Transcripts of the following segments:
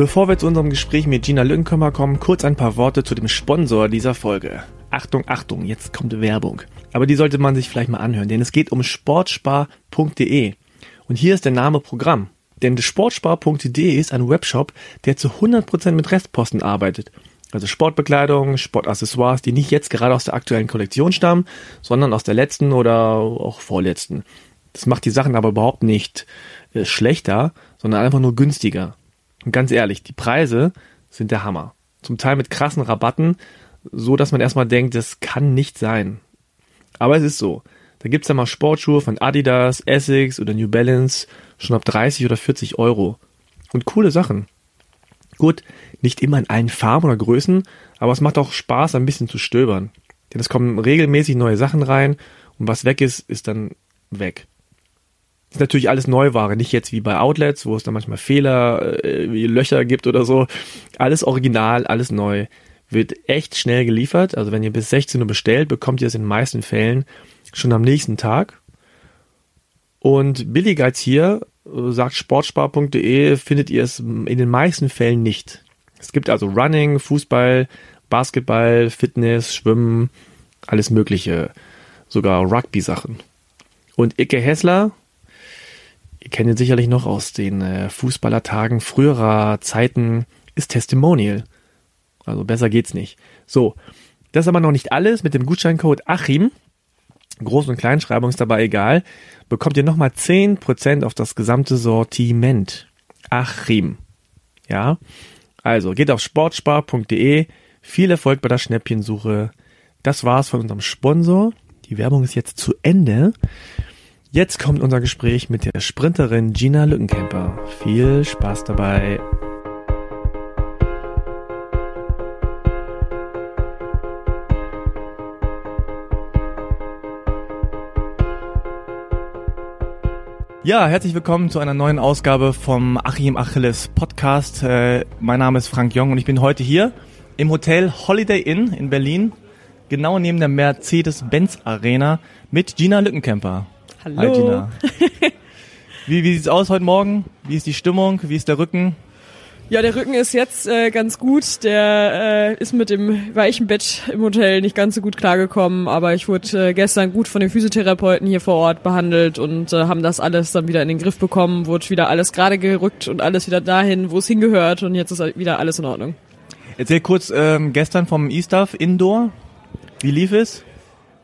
Bevor wir zu unserem Gespräch mit Gina Lückenkömmer kommen, kurz ein paar Worte zu dem Sponsor dieser Folge. Achtung, Achtung, jetzt kommt Werbung. Aber die sollte man sich vielleicht mal anhören, denn es geht um sportspar.de. Und hier ist der Name Programm. Denn sportspar.de ist ein Webshop, der zu 100% mit Restposten arbeitet. Also Sportbekleidung, Sportaccessoires, die nicht jetzt gerade aus der aktuellen Kollektion stammen, sondern aus der letzten oder auch vorletzten. Das macht die Sachen aber überhaupt nicht äh, schlechter, sondern einfach nur günstiger. Und ganz ehrlich, die Preise sind der Hammer. Zum Teil mit krassen Rabatten, so dass man erstmal denkt, das kann nicht sein. Aber es ist so. Da gibt's ja mal Sportschuhe von Adidas, Essex oder New Balance schon ab 30 oder 40 Euro. Und coole Sachen. Gut, nicht immer in allen Farben oder Größen, aber es macht auch Spaß, ein bisschen zu stöbern. Denn es kommen regelmäßig neue Sachen rein und was weg ist, ist dann weg. Ist natürlich alles Neuware, nicht jetzt wie bei Outlets, wo es dann manchmal Fehler, äh, Löcher gibt oder so. Alles original, alles neu. Wird echt schnell geliefert. Also wenn ihr bis 16 Uhr bestellt, bekommt ihr es in den meisten Fällen schon am nächsten Tag. Und billiger als hier, äh, sagt sportspar.de, findet ihr es in den meisten Fällen nicht. Es gibt also Running, Fußball, Basketball, Fitness, Schwimmen, alles Mögliche. Sogar Rugby-Sachen. Und Icke Hessler, ihr kennt ihn sicherlich noch aus den äh, Fußballertagen früherer Zeiten, ist Testimonial. Also besser geht's nicht. So, das ist aber noch nicht alles. Mit dem Gutscheincode Achim, Groß- und Kleinschreibung ist dabei egal, bekommt ihr nochmal 10% auf das gesamte Sortiment. Achim. Ja, also geht auf sportspar.de. Viel Erfolg bei der Schnäppchensuche. Das war's von unserem Sponsor. Die Werbung ist jetzt zu Ende. Jetzt kommt unser Gespräch mit der Sprinterin Gina Lückenkämper. Viel Spaß dabei. Ja, herzlich willkommen zu einer neuen Ausgabe vom Achim Achilles Podcast. Äh, mein Name ist Frank Jong und ich bin heute hier im Hotel Holiday Inn in Berlin, genau neben der Mercedes-Benz Arena mit Gina Lückenkämper. Hallo. Hi Gina. Wie, wie sieht's aus heute Morgen? Wie ist die Stimmung? Wie ist der Rücken? Ja, der Rücken ist jetzt äh, ganz gut. Der äh, ist mit dem weichen Bett im Hotel nicht ganz so gut klargekommen, aber ich wurde äh, gestern gut von den Physiotherapeuten hier vor Ort behandelt und äh, haben das alles dann wieder in den Griff bekommen, wurde wieder alles gerade gerückt und alles wieder dahin, wo es hingehört und jetzt ist wieder alles in Ordnung. Erzähl kurz ähm, gestern vom E-Stuff Indoor. Wie lief es?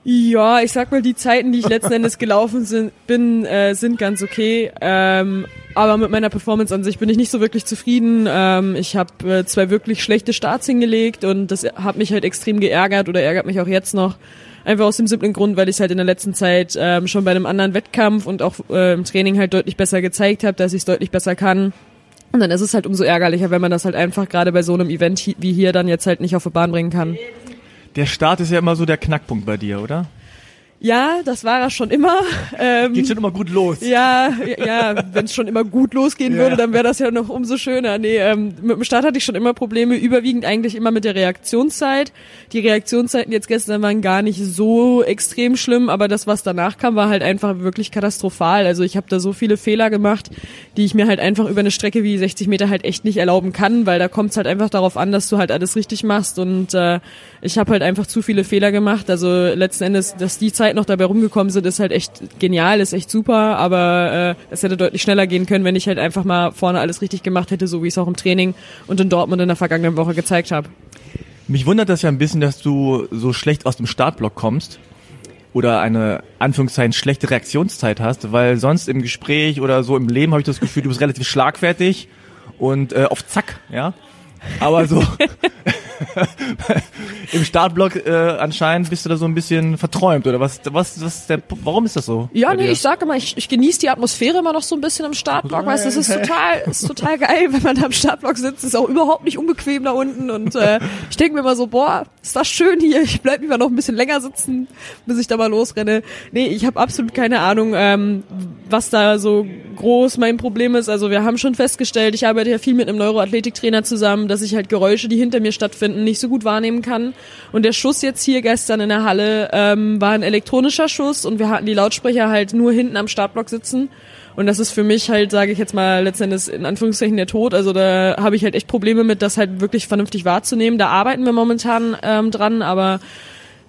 Ja, ich sag mal, die Zeiten, die ich letzten Endes gelaufen sind, bin, äh, sind ganz okay. Ähm, aber mit meiner Performance an sich bin ich nicht so wirklich zufrieden. Ähm, ich habe äh, zwei wirklich schlechte Starts hingelegt und das hat mich halt extrem geärgert oder ärgert mich auch jetzt noch. Einfach aus dem simplen Grund, weil ich halt in der letzten Zeit ähm, schon bei einem anderen Wettkampf und auch äh, im Training halt deutlich besser gezeigt habe, dass ich es deutlich besser kann. Und dann ist es halt umso ärgerlicher, wenn man das halt einfach gerade bei so einem Event wie hier dann jetzt halt nicht auf die Bahn bringen kann. Der Start ist ja immer so der Knackpunkt bei dir, oder? Ja, das war er schon immer. Ähm, Geht schon immer gut los. Ja, ja, wenn es schon immer gut losgehen Ja. würde, dann wäre das ja noch umso schöner. Nee, ähm, mit dem Start hatte ich schon immer Probleme, überwiegend eigentlich immer mit der Reaktionszeit. Die Reaktionszeiten jetzt gestern waren gar nicht so extrem schlimm, aber das, was danach kam, war halt einfach wirklich katastrophal. Also ich habe da so viele Fehler gemacht, die ich mir halt einfach über eine Strecke wie 60 Meter halt echt nicht erlauben kann, weil da kommt es halt einfach darauf an, dass du halt alles richtig machst und äh, ich habe halt einfach zu viele Fehler gemacht. Also letzten Endes, dass die Zeit noch dabei rumgekommen sind, ist halt echt genial, ist echt super, aber äh, es hätte deutlich schneller gehen können, wenn ich halt einfach mal vorne alles richtig gemacht hätte, so wie ich es auch im Training und in Dortmund in der vergangenen Woche gezeigt habe. Mich wundert das ja ein bisschen, dass du so schlecht aus dem Startblock kommst oder eine Anführungszeichen schlechte Reaktionszeit hast, weil sonst im Gespräch oder so im Leben habe ich das Gefühl, du bist relativ schlagfertig und äh, auf Zack, ja. Aber so im Startblock äh, anscheinend bist du da so ein bisschen verträumt oder was? Was? Was? Der, warum ist das so? Ja, nee, dir? ich sag immer, ich, ich genieße die Atmosphäre immer noch so ein bisschen im Startblock, weißt du, das ist total, ist total geil, wenn man da im Startblock sitzt, ist auch überhaupt nicht unbequem da unten und äh, ich denke mir immer so, boah, ist das schön hier, ich bleib lieber noch ein bisschen länger sitzen, bis ich da mal losrenne. Nee, ich habe absolut keine Ahnung, ähm, was da so groß mein Problem ist. Also wir haben schon festgestellt, ich arbeite ja viel mit einem Neuroathletiktrainer zusammen, dass ich halt Geräusche, die hinter mir stattfinden, nicht so gut wahrnehmen kann. Und der Schuss jetzt hier gestern in der Halle ähm, war ein elektronischer Schuss und wir hatten die Lautsprecher halt nur hinten am Startblock sitzen. Und das ist für mich halt, sage ich jetzt mal, letztendlich in Anführungszeichen der Tod. Also da habe ich halt echt Probleme mit, das halt wirklich vernünftig wahrzunehmen. Da arbeiten wir momentan ähm, dran, aber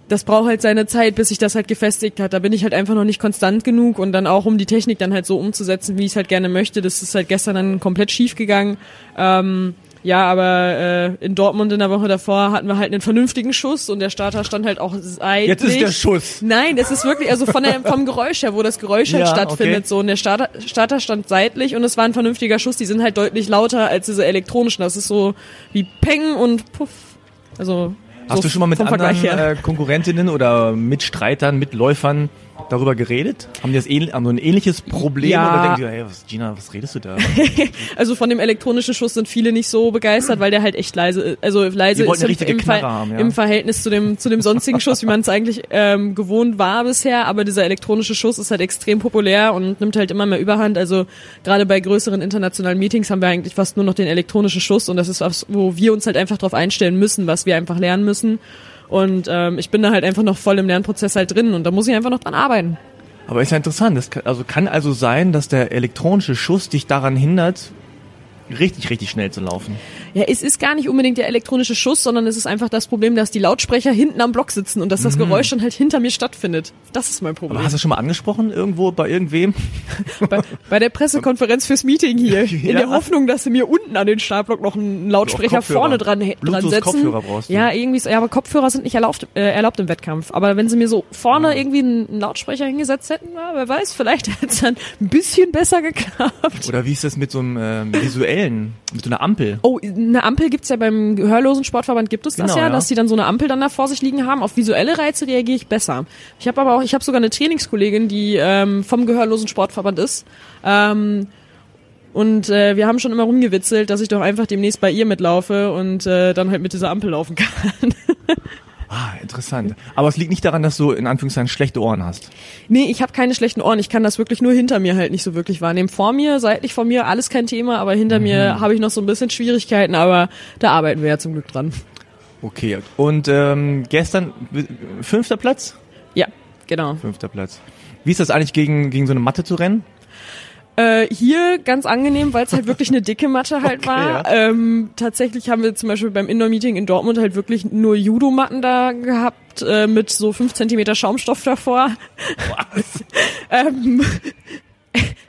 das braucht halt seine Zeit, bis sich das halt gefestigt hat. Da bin ich halt einfach noch nicht konstant genug und dann auch, um die Technik dann halt so umzusetzen, wie ich es halt gerne möchte. Das ist halt gestern dann komplett schief gegangen. Ähm, ja, aber äh, in Dortmund in der Woche davor hatten wir halt einen vernünftigen Schuss und der Starter stand halt auch seitlich. Jetzt ist der Schuss. Nein, es ist wirklich, also von der, vom Geräusch her, wo das Geräusch halt Ja, stattfindet, okay. so. Und der Starter, Starter stand seitlich und es war ein vernünftiger Schuss. Die sind halt deutlich lauter als diese elektronischen. Das ist so wie Peng und Puff. Also Hast so du schon mal mit anderen äh, Konkurrentinnen oder Mitstreitern, Mitläufern darüber geredet? Haben die das ähn haben so ein ähnliches Problem Ja. oder denken die, hey, was, Gina, was redest du da? Also von dem elektronischen Schuss sind viele nicht so begeistert, weil der halt echt leise ist. Also leise ist im, im, Ver haben, ja. im Verhältnis zu dem, zu dem sonstigen Schuss, wie man es eigentlich ähm, gewohnt war bisher. Aber dieser elektronische Schuss ist halt extrem populär und nimmt halt immer mehr Überhand. Also gerade bei größeren internationalen Meetings haben wir eigentlich fast nur noch den elektronischen Schuss und das ist was, wo wir uns halt einfach drauf einstellen müssen, was wir einfach lernen müssen. Und ähm, ich bin da halt einfach noch voll im Lernprozess halt drin und da muss ich einfach noch dran arbeiten. Aber ist ja interessant. Das kann, also kann also sein, dass der elektronische Schuss dich daran hindert, richtig, richtig schnell zu laufen. Ja, es ist gar nicht unbedingt der elektronische Schuss, sondern es ist einfach das Problem, dass die Lautsprecher hinten am Block sitzen und dass das Geräusch dann halt hinter mir stattfindet. Das ist mein Problem. Aber hast du schon mal angesprochen irgendwo bei irgendwem? Bei, bei der Pressekonferenz fürs Meeting hier, in Ja. der Hoffnung, dass sie mir unten an den Startblock noch einen Lautsprecher vorne dran, dran setzen. Kopfhörer brauchst du. Ja, irgendwie, ja, aber Kopfhörer sind nicht erlaubt, äh, erlaubt im Wettkampf. Aber wenn sie mir so vorne irgendwie einen, Lautsprecher hingesetzt hätten, ja, wer weiß, vielleicht hätte es dann ein bisschen besser geklappt. Oder wie ist das mit so einem ähm, visuellen, mit so einer Ampel? Oh, eine Ampel gibt's ja beim gehörlosen Sportverband gibt es das Genau, ja, ja. dass die dann so eine Ampel dann da vor sich liegen haben. Auf visuelle Reize reagiere ich besser. Ich habe aber auch, ich habe sogar eine Trainingskollegin, die ähm, vom gehörlosen Sportverband ist. Ähm, und äh, wir haben schon immer rumgewitzelt, dass ich doch einfach demnächst bei ihr mitlaufe und äh, dann halt mit dieser Ampel laufen kann. Ah, interessant. Aber es liegt nicht daran, dass du in Anführungszeichen schlechte Ohren hast. nee, ich habe keine schlechten Ohren. Ich kann das wirklich nur hinter mir halt nicht so wirklich wahrnehmen. Vor mir, seitlich von mir, alles kein Thema, aber hinter mir habe ich noch so ein bisschen Schwierigkeiten, aber da arbeiten wir ja zum Glück dran. Okay. Und ähm, gestern fünfter Platz? Ja, genau. Fünfter Platz. Wie ist das eigentlich gegen, gegen so eine Matte zu rennen? Äh, hier ganz angenehm, weil es halt wirklich eine dicke Matte halt Okay, war. Ähm, tatsächlich haben wir zum Beispiel beim Indoor-Meeting in Dortmund halt wirklich nur Judo-Matten da gehabt, äh, mit so fünf Zentimeter Schaumstoff davor. ähm,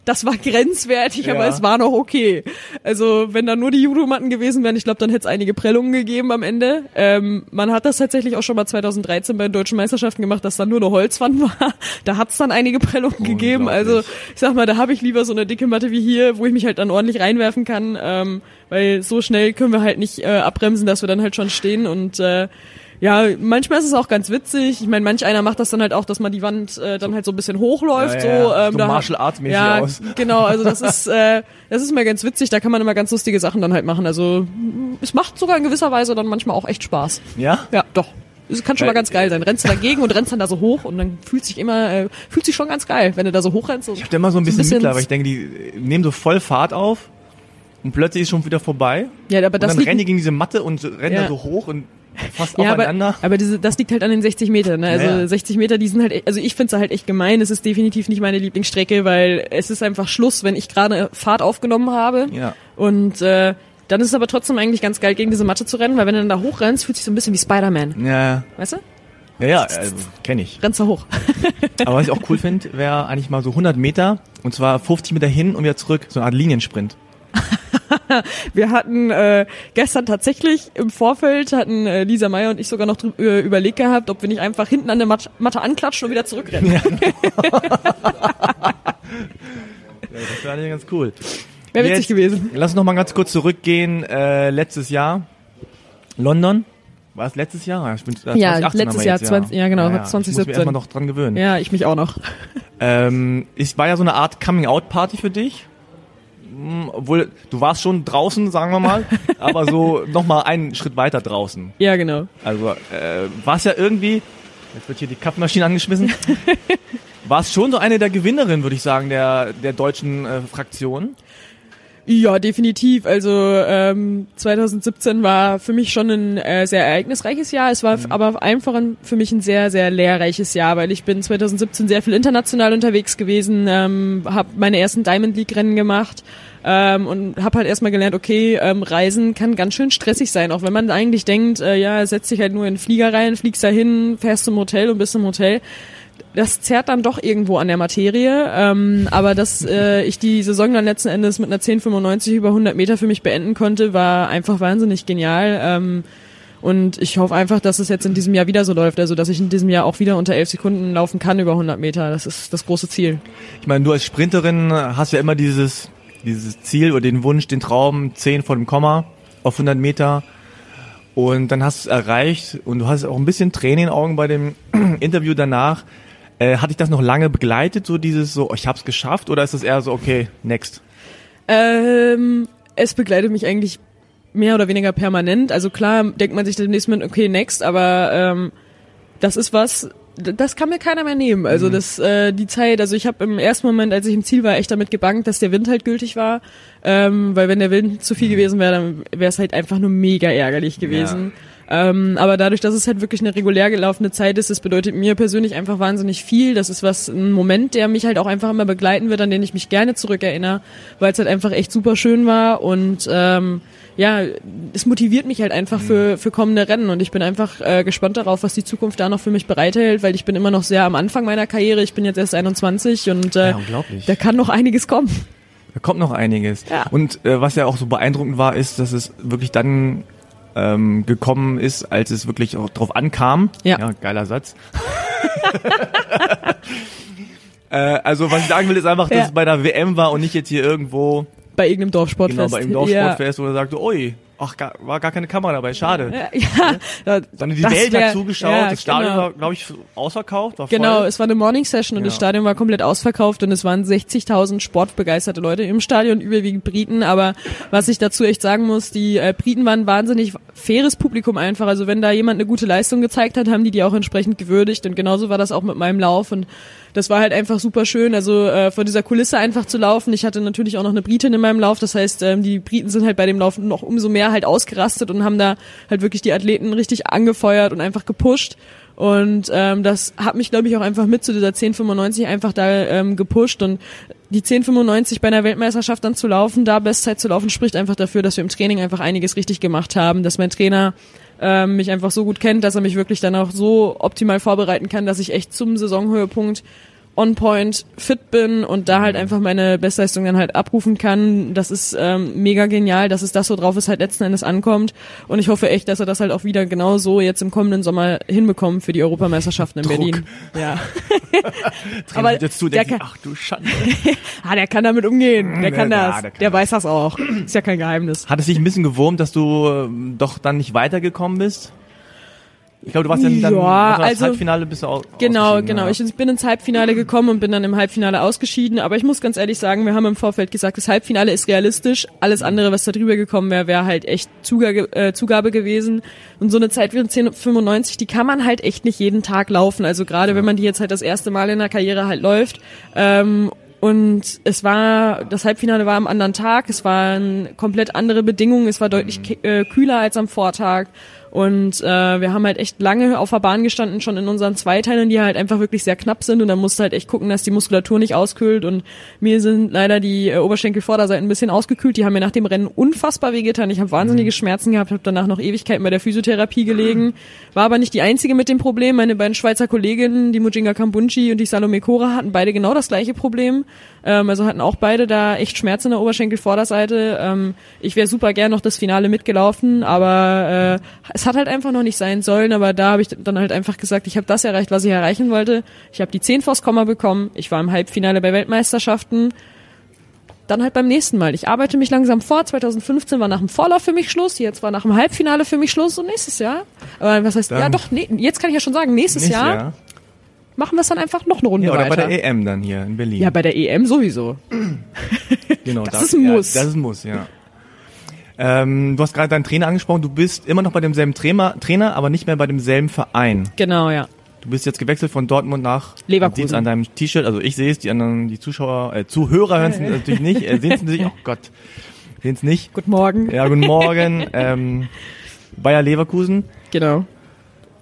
das war grenzwertig, Ja. aber es war noch okay. Also wenn da nur die Judo-Matten gewesen wären, ich glaube, dann hätte es einige Prellungen gegeben am Ende. Ähm, man hat das tatsächlich auch schon mal 2013 bei den deutschen Meisterschaften gemacht, dass da nur eine Holzwand war. Da hat es dann einige Prellungen gegeben. Also ich sag mal, da habe ich lieber so eine dicke Matte wie hier, wo ich mich halt dann ordentlich reinwerfen kann, ähm, weil so schnell können wir halt nicht äh, abbremsen, dass wir dann halt schon stehen und äh, ja, manchmal ist es auch ganz witzig. Ich meine, manch einer macht das dann halt auch, dass man die Wand äh, dann halt so ein bisschen hochläuft. Ja, ja, so, ähm, so da- Martial Arts mäßig ja, aus. genau. Also das ist, äh, das ist mal ganz witzig. Da kann man immer ganz lustige Sachen dann halt machen. Also mm, es macht sogar in gewisser Weise dann manchmal auch echt Spaß. Ja? Ja, doch. Es kann schon mal ganz geil sein. Rennst du dagegen und rennst dann da so hoch und dann fühlt sich immer, äh, fühlt sich schon ganz geil, wenn du da so hochrennst. Ich hab da immer so ein bisschen, Mitleid, weil ich denke, die nehmen so voll Fahrt auf und plötzlich ist schon wieder vorbei. ja, aber Und das dann liegt, rennen die gegen diese Matte und rennen Ja. da so hoch und fast ja, aber, aufeinander. aber diese, das liegt halt an den 60 Metern. Ne? Also Ja, ja. 60 Meter, die sind halt, also ich find's halt echt gemein. Es ist definitiv nicht meine Lieblingsstrecke, weil es ist einfach Schluss, wenn ich gerade Fahrt aufgenommen habe. Ja. Und äh, dann ist es aber trotzdem eigentlich ganz geil, gegen diese Matte zu rennen, weil wenn du dann da hochrennst, fühlt sich so ein bisschen wie Spider-Man. Ja, Weißt du? ja, ja also, kenne ich. Rennst da hoch. Aber was ich auch cool finde, wäre eigentlich mal so 100 Meter und zwar 50 Meter hin und wieder zurück, so eine Art Liniensprint. Wir hatten äh, gestern tatsächlich im Vorfeld, hatten äh, Lisa Meyer und ich sogar noch äh, überlegt gehabt, ob wir nicht einfach hinten an der Mat Matte anklatschen und wieder zurückrennen. Das wäre eigentlich ganz cool. Wäre witzig Jetzt, gewesen. Lass uns noch mal ganz kurz zurückgehen. Äh, letztes Jahr, London. War es letztes Jahr? Ja, ich bin, äh, Ja, 2018 haben letztes Jahr, jetzt, 20 ja, genau, Ich muss mich 2017. erstmal noch dran gewöhnen. Ja, ich mich auch noch. Ähm, es war ja so eine Art Coming-out-Party für dich. Hm, Obwohl, du warst schon draußen, sagen wir mal, aber so noch mal einen Schritt weiter draußen. Ja, genau. Also äh, war es ja irgendwie, jetzt wird hier die Kaffeemaschine angeschmissen, war es schon so eine der Gewinnerinnen, würde ich sagen, der, der deutschen äh, Fraktion. Ja, definitiv. Also ähm, 2017 war für mich schon ein äh, sehr ereignisreiches Jahr. Es war mhm. aber einfach ein, für mich ein sehr, sehr lehrreiches Jahr, weil ich bin 2017 sehr viel international unterwegs gewesen, ähm, habe meine ersten Diamond League Rennen gemacht ähm, und habe halt erstmal gelernt, okay, ähm, Reisen kann ganz schön stressig sein, auch wenn man eigentlich denkt, äh, ja, setz dich halt nur in den Flieger rein, fliegst dahin, fährst zum Hotel und bist im Hotel das zerrt dann doch irgendwo an der Materie. Ähm, aber dass äh, ich die Saison dann letzten Endes mit einer 10,95 über 100 Meter für mich beenden konnte, war einfach wahnsinnig genial. Ähm, und ich hoffe einfach, dass es jetzt in diesem Jahr wieder so läuft, also dass ich in diesem Jahr auch wieder unter 11 Sekunden laufen kann über 100 Meter. Das ist das große Ziel. Ich meine, du als Sprinterin hast ja immer dieses, dieses Ziel oder den Wunsch, den Traum, 10 vor dem Komma auf 100 Meter. Und dann hast du es erreicht und du hast auch ein bisschen Tränen in den Augen bei dem Interview danach. Äh, hat dich das noch lange begleitet, so dieses so, ich hab's geschafft, oder ist es eher so, okay, next? Ähm, es begleitet mich eigentlich mehr oder weniger permanent. Also klar denkt man sich demnächst mit, okay, next, aber ähm, das ist was, das kann mir keiner mehr nehmen. Also mhm. das äh, die Zeit, also ich habe im ersten Moment, als ich im Ziel war, echt damit gebankt, dass der Wind halt gültig war, ähm, weil wenn der Wind zu viel mhm. gewesen wäre, dann wäre es halt einfach nur mega ärgerlich gewesen. Ja. Ähm, aber dadurch, dass es halt wirklich eine regulär gelaufene Zeit ist, das bedeutet mir persönlich einfach wahnsinnig viel. Das ist was, ein Moment, der mich halt auch einfach immer begleiten wird, an den ich mich gerne zurückerinnere, weil es halt einfach echt super schön war und ähm, ja, es motiviert mich halt einfach für, für kommende Rennen und ich bin einfach äh, gespannt darauf, was die Zukunft da noch für mich bereithält, weil ich bin immer noch sehr am Anfang meiner Karriere. Ich bin jetzt erst 21 und äh, ja, da kann noch einiges kommen. Da kommt noch einiges. Ja. Und äh, was ja auch so beeindruckend war, ist, dass es wirklich dann ähm, gekommen ist, als es wirklich auch drauf ankam. Ja, ja geiler Satz. äh, also was ich sagen will, ist einfach, dass ja. es bei der WM war und nicht jetzt hier irgendwo bei irgendeinem Dorfsportfest. Genau, bei irgendeinem Dorfsportfest, ja. wo er sagte, ui, ach, gar, war gar keine Kamera dabei, schade. Ja, ja. Dann die Welt wär, hat zugeschaut, ja, das Stadion genau. war, glaube ich, ausverkauft. War genau, es war eine Morning Session und das Stadion war komplett ausverkauft und es waren 60.000 sportbegeisterte Leute im Stadion, überwiegend Briten, aber was ich dazu echt sagen muss, die äh, Briten waren wahnsinnig faires Publikum einfach, also wenn da jemand eine gute Leistung gezeigt hat, haben die die auch entsprechend gewürdigt und genauso war das auch mit meinem Lauf und das war halt einfach super schön, also äh, vor dieser Kulisse einfach zu laufen. Ich hatte natürlich auch noch eine Britin in meinem Lauf, das heißt, ähm, die Briten sind halt bei dem Lauf noch umso mehr halt ausgerastet und haben da halt wirklich die Athleten richtig angefeuert und einfach gepusht. Und ähm, das hat mich, glaube ich, auch einfach mit zu dieser 1095 einfach da ähm, gepusht und die 1095 bei einer Weltmeisterschaft dann zu laufen, da Bestzeit zu laufen, spricht einfach dafür, dass wir im Training einfach einiges richtig gemacht haben, dass mein Trainer ähm, mich einfach so gut kennt, dass er mich wirklich dann auch so optimal vorbereiten kann, dass ich echt zum Saisonhöhepunkt on point fit bin und da halt einfach meine Bestleistung dann halt abrufen kann. Das ist ähm, mega genial, dass es das so drauf ist, halt letzten Endes ankommt. Und ich hoffe echt, dass er das halt auch wieder genau so jetzt im kommenden Sommer hinbekommt für die Europameisterschaften in Druck. Berlin. Ja. Aber jetzt zu, der kann, ach du Schande. ah, der kann damit umgehen. Der kann ja, das. Der, kann der weiß das auch. Ist ja kein Geheimnis. Hat es dich ein bisschen gewurmt, dass du ähm, doch dann nicht weitergekommen bist? Ich glaube, du warst dann, dann ja, also, Halbfinale bist du auch Genau, genau. Ja. Ich bin ins Halbfinale gekommen und bin dann im Halbfinale ausgeschieden. Aber ich muss ganz ehrlich sagen, wir haben im Vorfeld gesagt, das Halbfinale ist realistisch. Alles andere, was da drüber gekommen wäre, wäre halt echt Zugabe, äh, Zugabe gewesen. Und so eine Zeit wie 10,95, die kann man halt echt nicht jeden Tag laufen. Also gerade ja. wenn man die jetzt halt das erste Mal in der Karriere halt läuft. Ähm, und es war, das Halbfinale war am anderen Tag, es waren komplett andere Bedingungen, es war deutlich mhm. äh, kühler als am Vortag. Und äh, wir haben halt echt lange auf der Bahn gestanden, schon in unseren Zweiteilen, die halt einfach wirklich sehr knapp sind. Und dann musst du halt echt gucken, dass die Muskulatur nicht auskühlt. Und mir sind leider die äh, Oberschenkelvorderseiten ein bisschen ausgekühlt. Die haben mir nach dem Rennen unfassbar wehgetan. Ich habe wahnsinnige mhm. Schmerzen gehabt, habe danach noch Ewigkeiten bei der Physiotherapie gelegen. War aber nicht die einzige mit dem Problem. Meine beiden Schweizer Kolleginnen, die Mujinga Kambunchi und die Salome Kora, hatten beide genau das gleiche Problem. Ähm, also hatten auch beide da echt Schmerzen in der Oberschenkelvorderseite. Ähm, ich wäre super gern noch das Finale mitgelaufen, aber äh, es hat halt einfach noch nicht sein sollen. Aber da habe ich dann halt einfach gesagt, ich habe das erreicht, was ich erreichen wollte. Ich habe die 10 vors Komma bekommen. Ich war im Halbfinale bei Weltmeisterschaften dann halt beim nächsten Mal. Ich arbeite mich langsam vor. 2015 war nach dem Vorlauf für mich Schluss, jetzt war nach dem Halbfinale für mich Schluss und nächstes Jahr. Aber was heißt, dann ja doch, nee, jetzt kann ich ja schon sagen, nächstes, nächstes Jahr, Jahr, machen wir es dann einfach noch eine Runde ja, oder weiter. bei der EM dann hier in Berlin. Ja, bei der EM sowieso. genau, das, das ist ein Muss. Ja, das ist ein Muss, ja. Ähm, du hast gerade deinen Trainer angesprochen, du bist immer noch bei demselben Trainer, Trainer, aber nicht mehr bei demselben Verein. Genau, ja. Du bist jetzt gewechselt von Dortmund nach Leverkusen. an deinem T-Shirt, also ich sehe es, die anderen, die Zuschauer, äh, Zuhörer hören es natürlich nicht, äh, sehen es natürlich, oh Gott. den's nicht. Guten Morgen. Ja, guten Morgen. ähm, Bayer Leverkusen. Genau.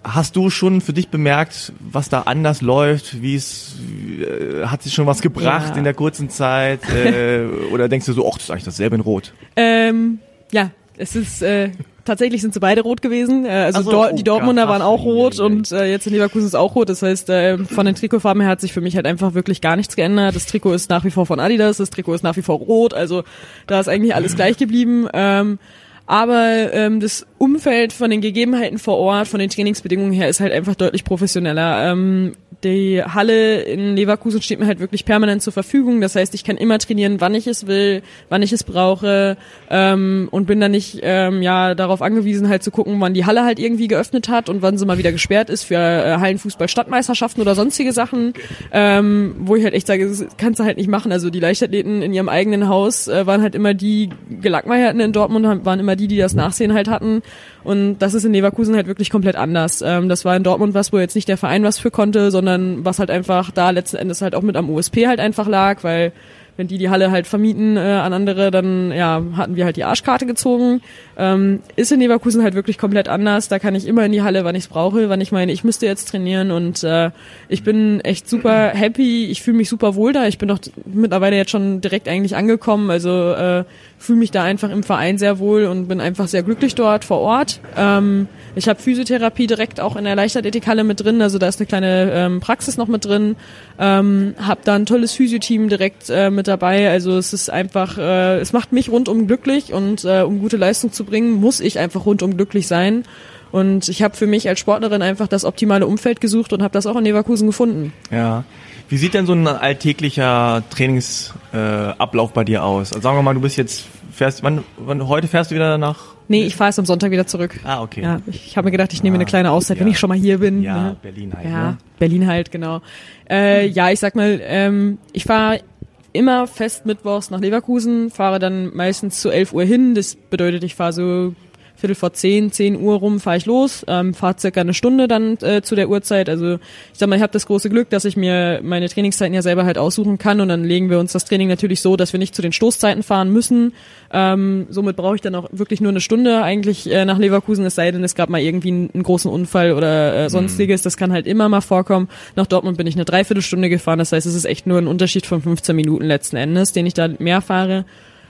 Hast du schon für dich bemerkt, was da anders läuft? Wie es äh, hat sich schon was gebracht Ja. in der kurzen Zeit? Äh, oder denkst du so, ach, das ist eigentlich dasselbe in Rot? Ähm, ja, es ist äh, tatsächlich sind sie beide rot gewesen. Äh, also so, Dor oh, die Dortmunder ja, waren auch rot je, je. und äh, jetzt in Leverkusen ist auch rot. Das heißt, äh, von den Trikotfarben her hat sich für mich halt einfach wirklich gar nichts geändert. Das Trikot ist nach wie vor von Adidas, das Trikot ist nach wie vor rot. Also da ist eigentlich alles gleich geblieben. Ähm, aber ähm, das Umfeld von den Gegebenheiten vor Ort, von den Trainingsbedingungen her, ist halt einfach deutlich professioneller. Ähm, die Halle in Leverkusen steht mir halt wirklich permanent zur Verfügung. Das heißt, ich kann immer trainieren, wann ich es will, wann ich es brauche ähm, und bin dann nicht ähm, ja darauf angewiesen, halt zu gucken, wann die Halle halt irgendwie geöffnet hat und wann sie mal wieder gesperrt ist für äh, Hallenfußball-Stadtmeisterschaften oder sonstige Sachen, ähm, wo ich halt echt sage, das kannst du halt nicht machen. Also die Leichtathleten in ihrem eigenen Haus äh, waren halt immer die Gelackmeierten in Dortmund, waren immer die, die das Nachsehen halt hatten. Und das ist in Leverkusen halt wirklich komplett anders. Ähm, das war in Dortmund was, wo jetzt nicht der Verein was für konnte, sondern was halt einfach da letzten Endes halt auch mit am USP halt einfach lag, weil wenn die die Halle halt vermieten äh, an andere, dann ja hatten wir halt die Arschkarte gezogen. Ähm, ist in Leverkusen halt wirklich komplett anders. Da kann ich immer in die Halle, wann ich es brauche, wann ich meine, ich müsste jetzt trainieren und äh, ich bin echt super happy. Ich fühle mich super wohl da. Ich bin doch mittlerweile jetzt schon direkt eigentlich angekommen. Also äh, fühle mich da einfach im Verein sehr wohl und bin einfach sehr glücklich dort vor Ort. Ähm, ich habe Physiotherapie direkt auch in der Leichtathletikhalle mit drin, also da ist eine kleine ähm, Praxis noch mit drin. Ähm, habe da ein tolles Physioteam direkt äh, mit dabei. Also es ist einfach, äh, es macht mich rundum glücklich und äh, um gute Leistung zu bringen, muss ich einfach rundum glücklich sein. Und ich habe für mich als Sportlerin einfach das optimale Umfeld gesucht und habe das auch in Leverkusen gefunden. Ja. Wie sieht denn so ein alltäglicher Trainingsablauf äh, bei dir aus? Also sagen wir mal, du bist jetzt, fährst, wann, wann heute fährst du wieder nach? Nee, ich fahre jetzt am Sonntag wieder zurück. Ah, okay. Ja, ich habe mir gedacht, ich nehme mir eine Ah, kleine Auszeit, wenn ja. ich schon mal hier bin. Ja, ne? Berlin halt. Ja, Ne? Berlin halt, genau. Äh, ja, ich sag mal, ähm, ich fahre immer fest mittwochs nach Leverkusen, fahre dann meistens zu 11 Uhr hin. Das bedeutet, ich fahre so Viertel vor zehn, zehn Uhr rum fahre ich los, ähm, fahre circa eine Stunde dann äh, zu der Uhrzeit. Also ich sag mal, ich habe das große Glück, dass ich mir meine Trainingszeiten ja selber halt aussuchen kann und dann legen wir uns das Training natürlich so, dass wir nicht zu den Stoßzeiten fahren müssen. Ähm, somit brauche ich dann auch wirklich nur eine Stunde eigentlich äh, nach Leverkusen, es sei denn, es gab mal irgendwie einen, einen großen Unfall oder äh, sonstiges. Das kann halt immer mal vorkommen. Nach Dortmund bin ich eine Dreiviertelstunde gefahren, das heißt, es ist echt nur ein Unterschied von 15 Minuten letzten Endes, den ich da mehr fahre.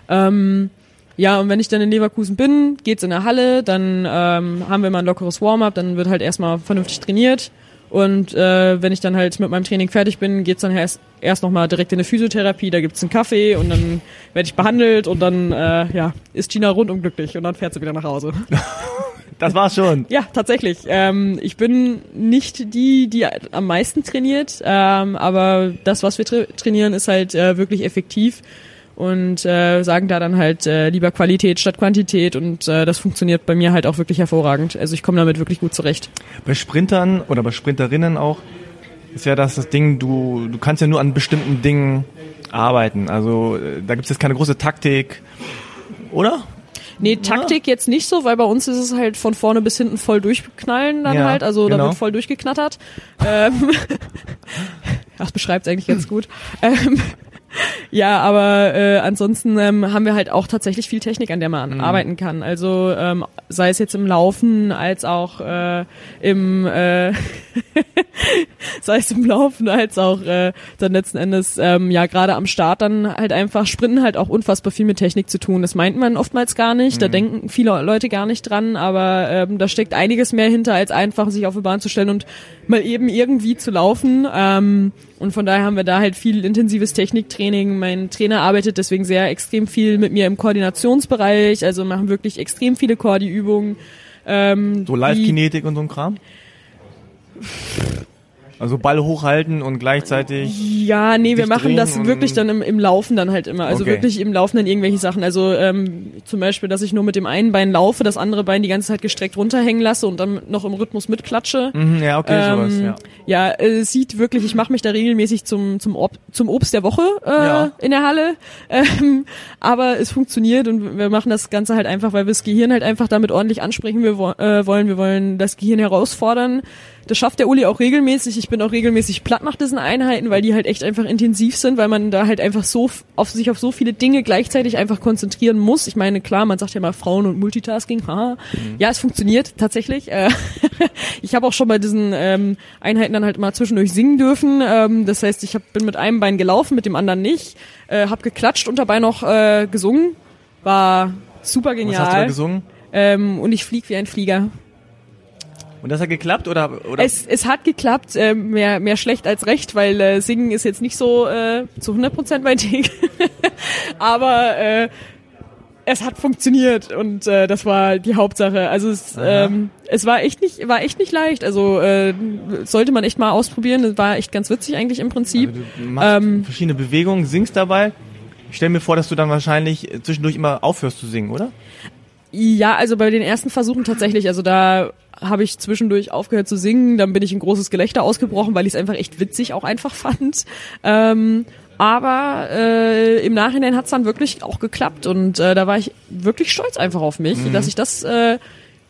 Ähm, ja, und wenn ich dann in Leverkusen bin, geht's in der Halle, dann ähm, haben wir mal ein lockeres Warm-up, dann wird halt erstmal vernünftig trainiert. Und äh, wenn ich dann halt mit meinem Training fertig bin, geht's dann erst, erst nochmal direkt in eine Physiotherapie, da gibt's einen Kaffee und dann werde ich behandelt und dann äh, ja, ist Gina rundum glücklich und dann fährt sie wieder nach Hause. Das war's schon. Ja, tatsächlich. Ähm, ich bin nicht die, die am meisten trainiert, ähm, aber das, was wir tra trainieren, ist halt äh, wirklich effektiv und äh, sagen da dann halt äh, lieber Qualität statt Quantität und äh, das funktioniert bei mir halt auch wirklich hervorragend. Also ich komme damit wirklich gut zurecht. Bei Sprintern oder bei Sprinterinnen auch ist ja das das Ding, du, du kannst ja nur an bestimmten Dingen arbeiten. Also äh, da gibt's jetzt keine große Taktik, oder? Nee, Taktik jetzt nicht so, weil bei uns ist es halt von vorne bis hinten voll durchknallen dann Ja, halt, also da genau. wird voll durchgeknattert. Ähm, das beschreibt eigentlich ganz gut. Ähm, ja, aber äh, ansonsten ähm, haben wir halt auch tatsächlich viel Technik, an der man Mhm. arbeiten kann. Also ähm, sei es jetzt im Laufen als auch äh, im äh, sei es im Laufen als auch äh, dann letzten Endes ähm, ja gerade am Start dann halt einfach Sprinten halt auch unfassbar viel mit Technik zu tun. Das meint man oftmals gar nicht, da denken viele Leute gar nicht dran, aber ähm, da steckt einiges mehr hinter, als einfach sich auf die Bahn zu stellen und mal eben irgendwie zu laufen. Ähm, und von daher haben wir da halt viel intensives Techniktraining. Mein Trainer arbeitet deswegen sehr extrem viel mit mir im Koordinationsbereich, also machen wirklich extrem viele Koordi-Übungen. Ähm, So Live-Kinetik und so ein Kram? Also Ball hochhalten und gleichzeitig. Ja, nee, wir machen das wirklich dann im, im Laufen dann halt immer. Also Okay. wirklich im Laufen dann irgendwelche Sachen. Also ähm, zum Beispiel, dass ich nur mit dem einen Bein laufe, das andere Bein die ganze Zeit gestreckt runterhängen lasse und dann noch im Rhythmus mitklatsche. Mhm, ja, okay, sowas, Ähm, ja. ja, äh, es sieht wirklich, ich mache mich da regelmäßig zum, zum, Ob zum Obst der Woche äh, Ja. in der Halle. Ähm, aber es funktioniert und wir machen das Ganze halt einfach, weil wir das Gehirn halt einfach damit ordentlich ansprechen wir äh, wollen. Wir wollen das Gehirn herausfordern. Das schafft der Uli auch regelmäßig. Ich bin auch regelmäßig platt nach diesen Einheiten, weil die halt echt einfach intensiv sind, weil man da halt einfach so auf sich auf so viele Dinge gleichzeitig einfach konzentrieren muss. Ich meine, klar, man sagt ja mal Frauen und Multitasking. Haha. Mhm. Ja, es funktioniert tatsächlich. Äh, ich habe auch schon bei diesen ähm, Einheiten dann halt mal zwischendurch singen dürfen. Ähm, das heißt, ich hab, bin mit einem Bein gelaufen, mit dem anderen nicht. Äh, hab geklatscht und dabei noch äh, gesungen. War super genial. Was hast du da gesungen? Ähm, und ich flieg wie ein Flieger. Und das hat geklappt oder? oder? Es, es hat geklappt, äh, mehr, mehr schlecht als recht, weil äh, Singen ist jetzt nicht so äh, zu 100% mein Ding. Aber äh, es hat funktioniert und äh, das war die Hauptsache. Also es, ähm, es war echt nicht, war echt nicht leicht. Also äh, sollte man echt mal ausprobieren. Es war echt ganz witzig eigentlich im Prinzip. Also du machst ähm, verschiedene Bewegungen, singst dabei. Ich stelle mir vor, dass du dann wahrscheinlich zwischendurch immer aufhörst zu singen, oder? Ja, also bei den ersten Versuchen tatsächlich. Also da habe ich zwischendurch aufgehört zu singen, dann bin ich in großes Gelächter ausgebrochen, weil ich es einfach echt witzig auch einfach fand. Ähm, aber äh, im Nachhinein hat es dann wirklich auch geklappt und äh, da war ich wirklich stolz einfach auf mich, mhm. dass ich das äh,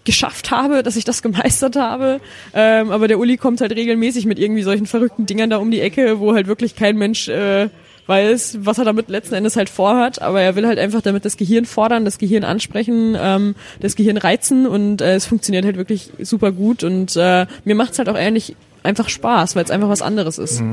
geschafft habe, dass ich das gemeistert habe. Ähm, aber der Uli kommt halt regelmäßig mit irgendwie solchen verrückten Dingern da um die Ecke, wo halt wirklich kein Mensch äh, weiß, was er damit letzten Endes halt vorhat, aber er will halt einfach damit das Gehirn fordern, das Gehirn ansprechen, ähm, das Gehirn reizen und äh, es funktioniert halt wirklich super gut und äh, mir macht's halt auch ehrlich einfach Spaß, weil es einfach was anderes ist. Mhm.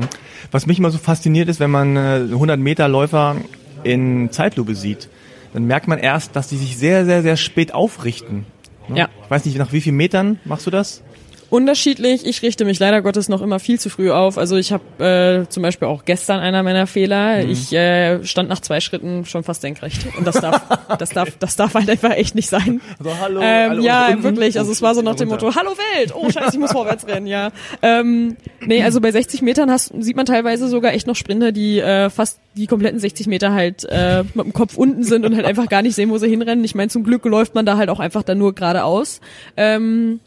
Was mich immer so fasziniert ist, wenn man äh, 100 Meter Läufer in Zeitlupe sieht, dann merkt man erst, dass die sich sehr, sehr, sehr spät aufrichten. Ne? Ja. Ich weiß nicht, nach wie vielen Metern machst du das? Unterschiedlich. Ich richte mich leider Gottes noch immer viel zu früh auf. Also ich habe äh, zum Beispiel auch gestern einer meiner Fehler. Mhm. Ich äh, stand nach zwei Schritten schon fast senkrecht und das darf, das darf, das darf halt einfach echt nicht sein. Also hallo. Ähm, hallo ja, wirklich. Also es war so nach dem Motto: Hallo Welt. Oh Scheiße, ich muss vorwärts rennen. Ja. Ähm, nee, also bei 60 Metern hast, sieht man teilweise sogar echt noch Sprinter, die äh, fast die kompletten 60 Meter halt äh, mit dem Kopf unten sind und halt einfach gar nicht sehen, wo sie hinrennen. Ich meine, zum Glück läuft man da halt auch einfach dann nur geradeaus. Ähm,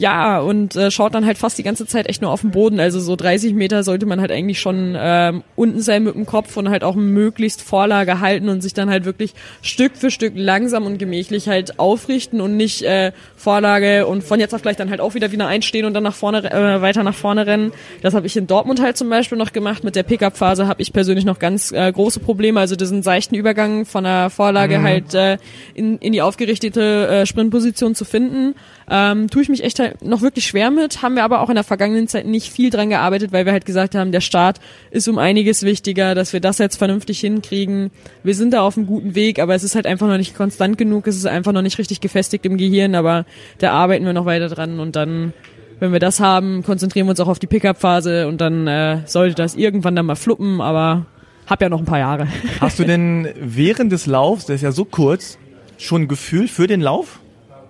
ja, und äh, schaut dann halt fast die ganze Zeit echt nur auf den Boden. Also so 30 Meter sollte man halt eigentlich schon ähm, unten sein mit dem Kopf und halt auch möglichst Vorlage halten und sich dann halt wirklich Stück für Stück langsam und gemächlich halt aufrichten und nicht äh, Vorlage und von jetzt auf gleich dann halt auch wieder wieder einstehen und dann nach vorne äh, weiter nach vorne rennen. Das habe ich in Dortmund halt zum Beispiel noch gemacht. Mit der Pickup-Phase habe ich persönlich noch ganz äh, große Probleme. Also diesen seichten Übergang von der Vorlage mhm. halt äh, in, in die aufgerichtete äh, Sprintposition zu finden. Ähm, tue ich mich echt halt noch wirklich schwer mit, haben wir aber auch in der vergangenen Zeit nicht viel dran gearbeitet, weil wir halt gesagt haben, der Start ist um einiges wichtiger, dass wir das jetzt vernünftig hinkriegen. Wir sind da auf einem guten Weg, aber es ist halt einfach noch nicht konstant genug, es ist einfach noch nicht richtig gefestigt im Gehirn, aber da arbeiten wir noch weiter dran und dann wenn wir das haben, konzentrieren wir uns auch auf die Pickup-Phase und dann äh, sollte das irgendwann dann mal fluppen, aber hab ja noch ein paar Jahre. Hast du denn während des Laufs, der ist ja so kurz, schon ein Gefühl für den Lauf?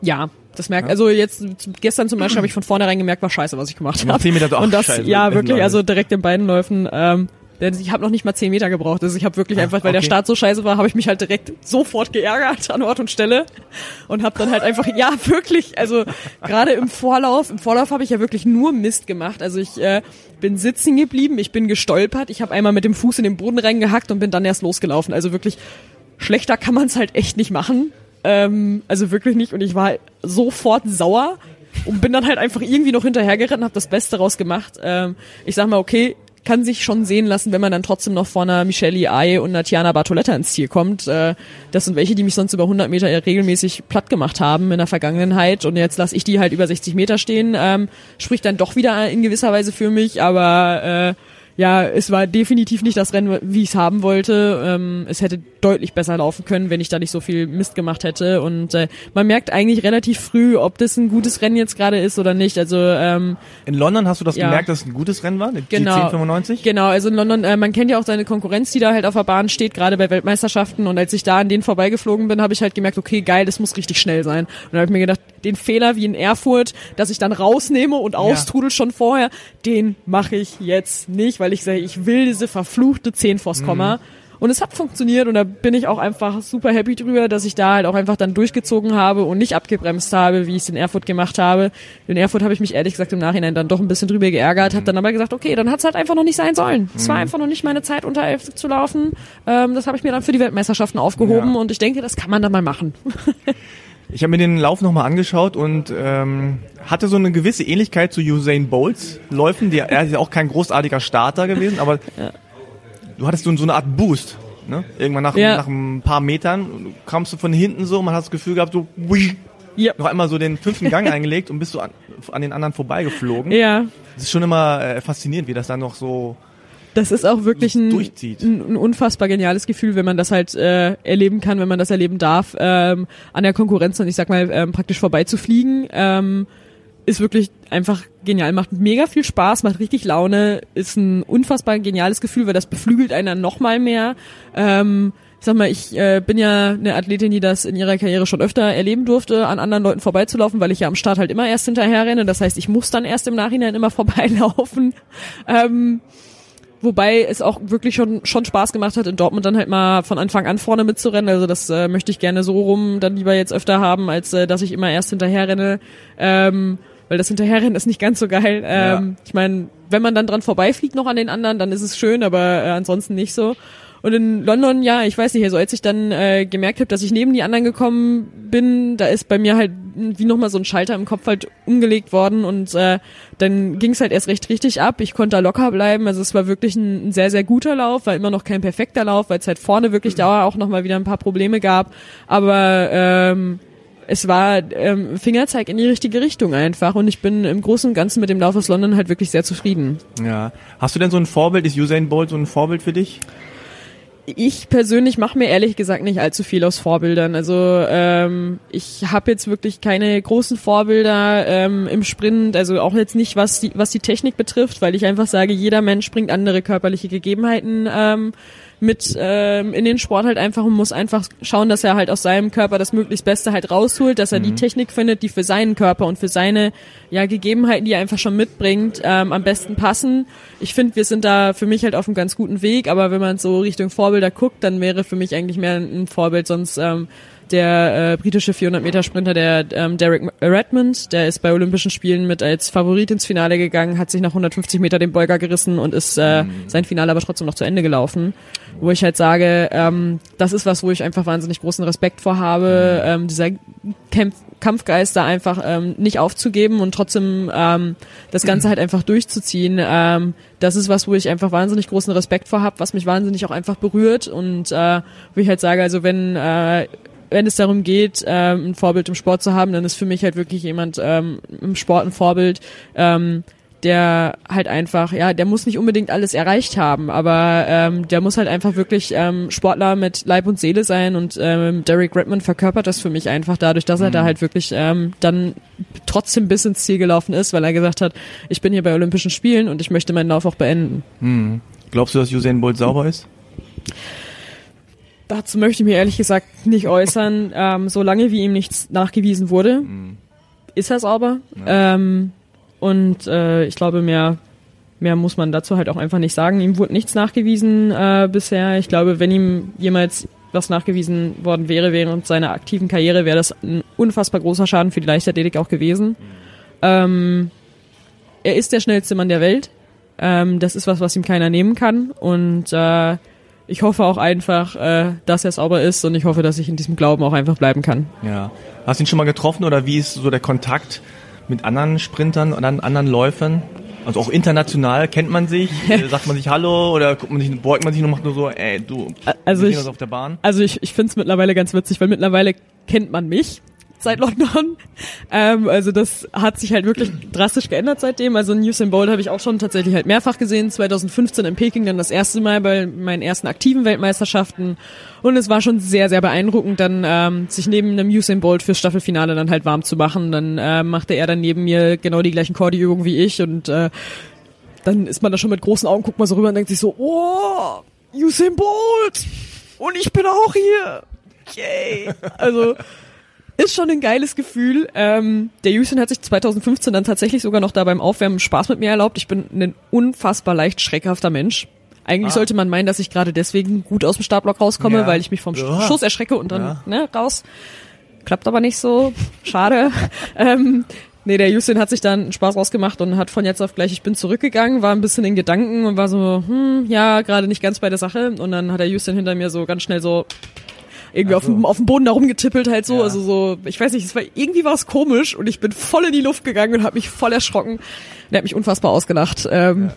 Ja, das merkt, ja. also jetzt gestern zum Beispiel habe ich von vornherein gemerkt, war scheiße, was ich gemacht habe. Und das, scheiße, ja wirklich, also direkt in beiden Läufen. Ähm, denn ich habe noch nicht mal zehn Meter gebraucht. Also ich habe wirklich einfach, weil okay. der Start so scheiße war, habe ich mich halt direkt sofort geärgert an Ort und Stelle und habe dann halt einfach, ja wirklich, also gerade im Vorlauf, im Vorlauf habe ich ja wirklich nur Mist gemacht. Also ich äh, bin sitzen geblieben, ich bin gestolpert, ich habe einmal mit dem Fuß in den Boden reingehackt und bin dann erst losgelaufen. Also wirklich schlechter kann man es halt echt nicht machen. Ähm, also wirklich nicht. Und ich war sofort sauer und bin dann halt einfach irgendwie noch hinterhergerannt habe das Beste raus gemacht. Ähm, ich sag mal, okay, kann sich schon sehen lassen, wenn man dann trotzdem noch vor einer Michelle Ai und einer Tiana Bartoletta ins Ziel kommt. Äh, das sind welche, die mich sonst über 100 Meter regelmäßig platt gemacht haben in der Vergangenheit und jetzt lasse ich die halt über 60 Meter stehen. Ähm, spricht dann doch wieder in gewisser Weise für mich, aber äh, ja, es war definitiv nicht das Rennen, wie ich es haben wollte. Ähm, es hätte deutlich besser laufen können, wenn ich da nicht so viel Mist gemacht hätte. Und äh, man merkt eigentlich relativ früh, ob das ein gutes Rennen jetzt gerade ist oder nicht. Also ähm, in London hast du das ja. gemerkt, dass es ein gutes Rennen war, die genau, 1095? Genau, also in London, äh, man kennt ja auch seine Konkurrenz, die da halt auf der Bahn steht, gerade bei Weltmeisterschaften. Und als ich da an denen vorbeigeflogen bin, habe ich halt gemerkt, okay, geil, das muss richtig schnell sein. Und da habe ich mir gedacht, den Fehler wie in Erfurt, dass ich dann rausnehme und austrudel ja. schon vorher, den mache ich jetzt nicht, weil ich sage, ich will diese verfluchte 10 vors Komma. Mhm. Und es hat funktioniert und da bin ich auch einfach super happy drüber, dass ich da halt auch einfach dann durchgezogen habe und nicht abgebremst habe, wie ich es in Erfurt gemacht habe. In Erfurt habe ich mich ehrlich gesagt im Nachhinein dann doch ein bisschen drüber geärgert, mhm. habe dann aber gesagt, okay, dann hat es halt einfach noch nicht sein sollen. Es war mhm. einfach noch nicht meine Zeit, unter 11 zu laufen. Ähm, das habe ich mir dann für die Weltmeisterschaften aufgehoben ja. und ich denke, das kann man dann mal machen. Ich habe mir den Lauf nochmal angeschaut und ähm, hatte so eine gewisse Ähnlichkeit zu Usain Bolts Läufen. Die, er ist ja auch kein großartiger Starter gewesen, aber ja. du hattest so, so eine Art Boost. Ne? Irgendwann nach, ja. nach ein paar Metern kamst du von hinten so, man hat das Gefühl gehabt, so wui, ja. noch einmal so den fünften Gang eingelegt und bist du an, an den anderen vorbeigeflogen. Ja. Das ist schon immer äh, faszinierend, wie das dann noch so das ist auch wirklich ein, ein, ein, unfassbar geniales Gefühl, wenn man das halt äh, erleben kann, wenn man das erleben darf, ähm, an der Konkurrenz und ich sag mal ähm, praktisch vorbeizufliegen. Ähm, ist wirklich einfach genial, macht mega viel Spaß, macht richtig Laune, ist ein unfassbar geniales Gefühl, weil das beflügelt einen dann noch mal mehr. Ähm, ich sag mal, ich äh, bin ja eine Athletin, die das in ihrer Karriere schon öfter erleben durfte, an anderen Leuten vorbeizulaufen, weil ich ja am Start halt immer erst hinterher renne. Das heißt, ich muss dann erst im Nachhinein immer vorbeilaufen. Ähm, Wobei es auch wirklich schon, schon Spaß gemacht hat, in Dortmund dann halt mal von Anfang an vorne mitzurennen. Also das äh, möchte ich gerne so rum dann lieber jetzt öfter haben, als äh, dass ich immer erst hinterher renne. Ähm, weil das Hinterherrennen ist nicht ganz so geil. Ähm, ja. Ich meine, wenn man dann dran vorbeifliegt noch an den anderen, dann ist es schön, aber äh, ansonsten nicht so. Und in London, ja, ich weiß nicht, also als ich dann äh, gemerkt habe, dass ich neben die anderen gekommen bin, da ist bei mir halt wie nochmal so ein Schalter im Kopf halt umgelegt worden und äh, dann ging es halt erst recht richtig ab. Ich konnte da locker bleiben. Also es war wirklich ein, ein sehr, sehr guter Lauf, war immer noch kein perfekter Lauf, weil es halt vorne wirklich dauer auch nochmal wieder ein paar Probleme gab. Aber ähm, es war ähm, Fingerzeig in die richtige Richtung einfach und ich bin im Großen und Ganzen mit dem Lauf aus London halt wirklich sehr zufrieden. Ja. Hast du denn so ein Vorbild, ist Usain Bolt so ein Vorbild für dich? Ich persönlich mache mir ehrlich gesagt nicht allzu viel aus Vorbildern. Also ähm, ich habe jetzt wirklich keine großen Vorbilder ähm, im Sprint, also auch jetzt nicht, was die, was die Technik betrifft, weil ich einfach sage, jeder Mensch bringt andere körperliche Gegebenheiten ähm, mit ähm, in den Sport halt einfach und muss einfach schauen, dass er halt aus seinem Körper das möglichst Beste halt rausholt, dass er mhm. die Technik findet, die für seinen Körper und für seine ja Gegebenheiten, die er einfach schon mitbringt, ähm, am besten passen. Ich finde, wir sind da für mich halt auf einem ganz guten Weg, aber wenn man so Richtung Vorbilder guckt, dann wäre für mich eigentlich mehr ein Vorbild sonst ähm, der äh, britische 400 Meter Sprinter, der ähm, Derek Redmond, der ist bei Olympischen Spielen mit als Favorit ins Finale gegangen, hat sich nach 150 Meter den Beuger gerissen und ist äh, mhm. sein Finale aber trotzdem noch zu Ende gelaufen. Wo ich halt sage, ähm, das ist was, wo ich einfach wahnsinnig großen Respekt vor habe, mhm. ähm, dieser Kämpf Kampfgeist da einfach ähm, nicht aufzugeben und trotzdem ähm, das Ganze halt einfach durchzuziehen. Ähm, das ist was, wo ich einfach wahnsinnig großen Respekt vor habe, was mich wahnsinnig auch einfach berührt und äh, wo ich halt sage, also wenn äh, wenn es darum geht, ähm, ein Vorbild im Sport zu haben, dann ist für mich halt wirklich jemand ähm, im Sport ein Vorbild, ähm, der halt einfach, ja, der muss nicht unbedingt alles erreicht haben, aber ähm, der muss halt einfach wirklich ähm, Sportler mit Leib und Seele sein und ähm, Derek Redmond verkörpert das für mich einfach dadurch, dass er mhm. da halt wirklich ähm, dann trotzdem bis ins Ziel gelaufen ist, weil er gesagt hat, ich bin hier bei Olympischen Spielen und ich möchte meinen Lauf auch beenden. Mhm. Glaubst du, dass Usain Bolt sauber ist? Dazu möchte ich mir ehrlich gesagt nicht äußern. Ähm, solange wie ihm nichts nachgewiesen wurde, mhm. ist er sauber. Ja. Ähm, und äh, ich glaube, mehr, mehr muss man dazu halt auch einfach nicht sagen. Ihm wurde nichts nachgewiesen äh, bisher. Ich glaube, wenn ihm jemals was nachgewiesen worden wäre während seiner aktiven Karriere, wäre das ein unfassbar großer Schaden für die Leichtathletik auch gewesen. Mhm. Ähm, er ist der schnellste Mann der Welt. Ähm, das ist was, was ihm keiner nehmen kann. Und äh, ich hoffe auch einfach, äh, dass er sauber ist und ich hoffe, dass ich in diesem Glauben auch einfach bleiben kann. Ja. Hast du ihn schon mal getroffen oder wie ist so der Kontakt mit anderen Sprintern und anderen Läufern? Also auch international kennt man sich, äh, sagt man sich Hallo oder guckt man sich, beugt man sich und macht nur so, ey, du, also ich, auf der Bahn. Also ich, ich finde es mittlerweile ganz witzig, weil mittlerweile kennt man mich seit London. Ähm, also das hat sich halt wirklich drastisch geändert seitdem. Also Usain Bolt habe ich auch schon tatsächlich halt mehrfach gesehen. 2015 in Peking dann das erste Mal bei meinen ersten aktiven Weltmeisterschaften. Und es war schon sehr, sehr beeindruckend, dann ähm, sich neben einem Usain Bolt fürs Staffelfinale dann halt warm zu machen. Dann äh, machte er dann neben mir genau die gleichen Cardio-Übungen wie ich und äh, dann ist man da schon mit großen Augen, guckt mal so rüber und denkt sich so, oh, Usain Bolt! Und ich bin auch hier! Yay! Also ist schon ein geiles Gefühl. Ähm, der Houston hat sich 2015 dann tatsächlich sogar noch da beim Aufwärmen Spaß mit mir erlaubt. Ich bin ein unfassbar leicht schreckhafter Mensch. Eigentlich ah. sollte man meinen, dass ich gerade deswegen gut aus dem Startblock rauskomme, ja. weil ich mich vom ja. Schuss erschrecke und dann ja. ne, raus. Klappt aber nicht so. Schade. ähm, nee, der Houston hat sich dann Spaß rausgemacht und hat von jetzt auf gleich, ich bin zurückgegangen, war ein bisschen in Gedanken und war so, hm, ja, gerade nicht ganz bei der Sache. Und dann hat der Houston hinter mir so ganz schnell so irgendwie auf, so. dem, auf dem Boden da rumgetippelt halt so, Ja. also so, ich weiß nicht, es war irgendwie war es komisch und ich bin voll in die Luft gegangen und habe mich voll erschrocken. Der hat mich unfassbar ausgelacht. Ähm,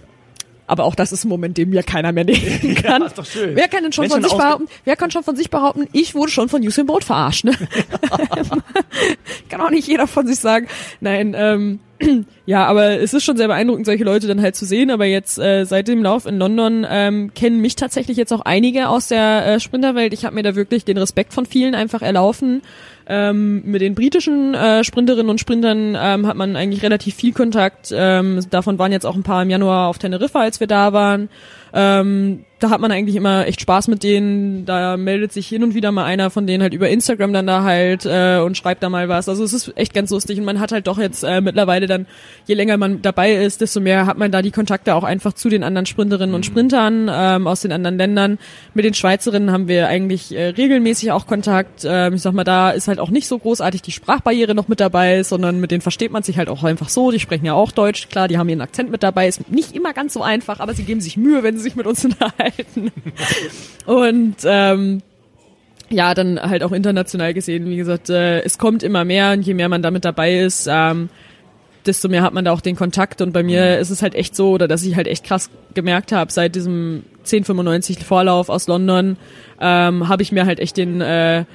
Aber auch das ist ein Moment, den mir keiner mehr nehmen kann. ist doch schön. Wer kann denn schon Wenn von sich behaupten, wer kann schon von sich behaupten, ich wurde schon von Usain Bolt verarscht, ne? kann auch nicht jeder von sich sagen. Nein, ähm, ja, aber es ist schon sehr beeindruckend, solche Leute dann halt zu sehen. Aber jetzt äh, seit dem Lauf in London ähm, kennen mich tatsächlich jetzt auch einige aus der äh, Sprinterwelt. Ich habe mir da wirklich den Respekt von vielen einfach erlaufen. Ähm, mit den britischen äh, Sprinterinnen und Sprintern ähm, hat man eigentlich relativ viel Kontakt. Ähm, davon waren jetzt auch ein paar im Januar auf Teneriffa, als wir da waren. Ähm, da hat man eigentlich immer echt Spaß mit denen. Da meldet sich hin und wieder mal einer von denen halt über Instagram dann da halt äh, und schreibt da mal was. Also es ist echt ganz lustig und man hat halt doch jetzt äh, mittlerweile dann, je länger man dabei ist, desto mehr hat man da die Kontakte auch einfach zu den anderen Sprinterinnen und Sprintern ähm, aus den anderen Ländern. Mit den Schweizerinnen haben wir eigentlich äh, regelmäßig auch Kontakt. Ähm, ich sag mal, da ist halt auch nicht so großartig die Sprachbarriere noch mit dabei, sondern mit denen versteht man sich halt auch einfach so. Die sprechen ja auch Deutsch. Klar, die haben ihren Akzent mit dabei. Ist nicht immer ganz so einfach, aber sie geben sich Mühe, wenn sie sich mit uns unterhalten. Und ähm, ja, dann halt auch international gesehen, wie gesagt, äh, es kommt immer mehr und je mehr man damit dabei ist, ähm, desto mehr hat man da auch den Kontakt. Und bei mir ist es halt echt so, oder dass ich halt echt krass gemerkt habe, seit diesem 1095 Vorlauf aus London, ähm, habe ich mir halt echt den äh,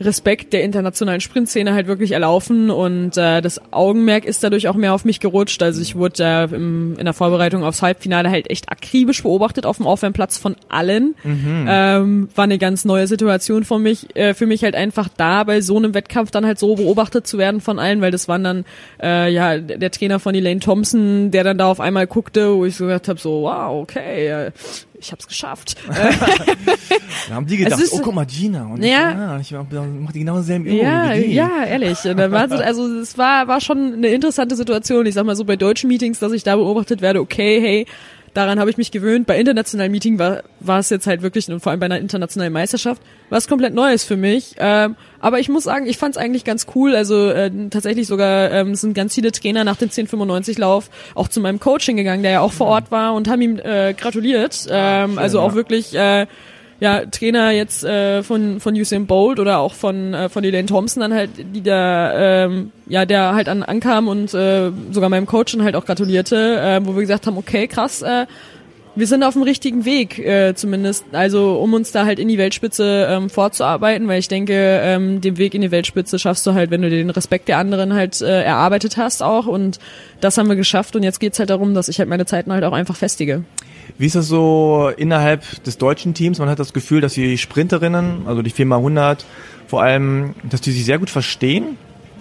Respekt der internationalen Sprintszene halt wirklich erlaufen und äh, das Augenmerk ist dadurch auch mehr auf mich gerutscht. Also ich wurde äh, im, in der Vorbereitung aufs Halbfinale halt echt akribisch beobachtet auf dem Aufwärmplatz von allen. Ähm, war eine ganz neue Situation für mich, äh, für mich halt einfach da bei so einem Wettkampf dann halt so beobachtet zu werden von allen, weil das waren dann äh, ja der der Trainer von Elaine Thompson, der dann da auf einmal guckte, wo ich so gedacht habe, so wow, okay, ich hab's geschafft. Da haben die gedacht, ist- oh guck mal, Gina. Und Ja. ich, ja, ich mach die genau dieselben Übungen Ja, wie die. ja, ehrlich. Und dann also es war, war schon eine interessante Situation. Ich sag mal so bei deutschen Meetings, dass ich da beobachtet werde, okay, hey, daran habe ich mich gewöhnt. Bei internationalen Meetings war, war es jetzt halt wirklich, und vor allem bei einer internationalen Meisterschaft, was komplett Neues für mich. Ähm, aber ich muss sagen, ich fand es eigentlich ganz cool. Also äh, tatsächlich sogar ähm, sind ganz viele Trainer nach dem 1095-Lauf auch zu meinem Coaching gegangen, der ja auch vor Ort war und haben ihm äh, gratuliert. Ähm, also auch ja. wirklich äh, ja, Trainer jetzt äh, von von Usain Bolt oder auch von äh, von Elaine Thompson dann halt, die da ähm, ja der halt an ankam und äh, sogar meinem Coach dann halt auch gratulierte, äh, wo wir gesagt haben, okay, krass, äh, wir sind auf dem richtigen Weg äh, zumindest, also um uns da halt in die Weltspitze ähm, vorzuarbeiten, weil ich denke, ähm, den Weg in die Weltspitze schaffst du halt, wenn du den Respekt der anderen halt äh, erarbeitet hast auch und das haben wir geschafft und jetzt geht's halt darum, dass ich halt meine Zeiten halt auch einfach festige. Wie ist das so innerhalb des deutschen Teams? Man hat das Gefühl, dass die Sprinterinnen, also die 4x100, vor allem, dass die sich sehr gut verstehen.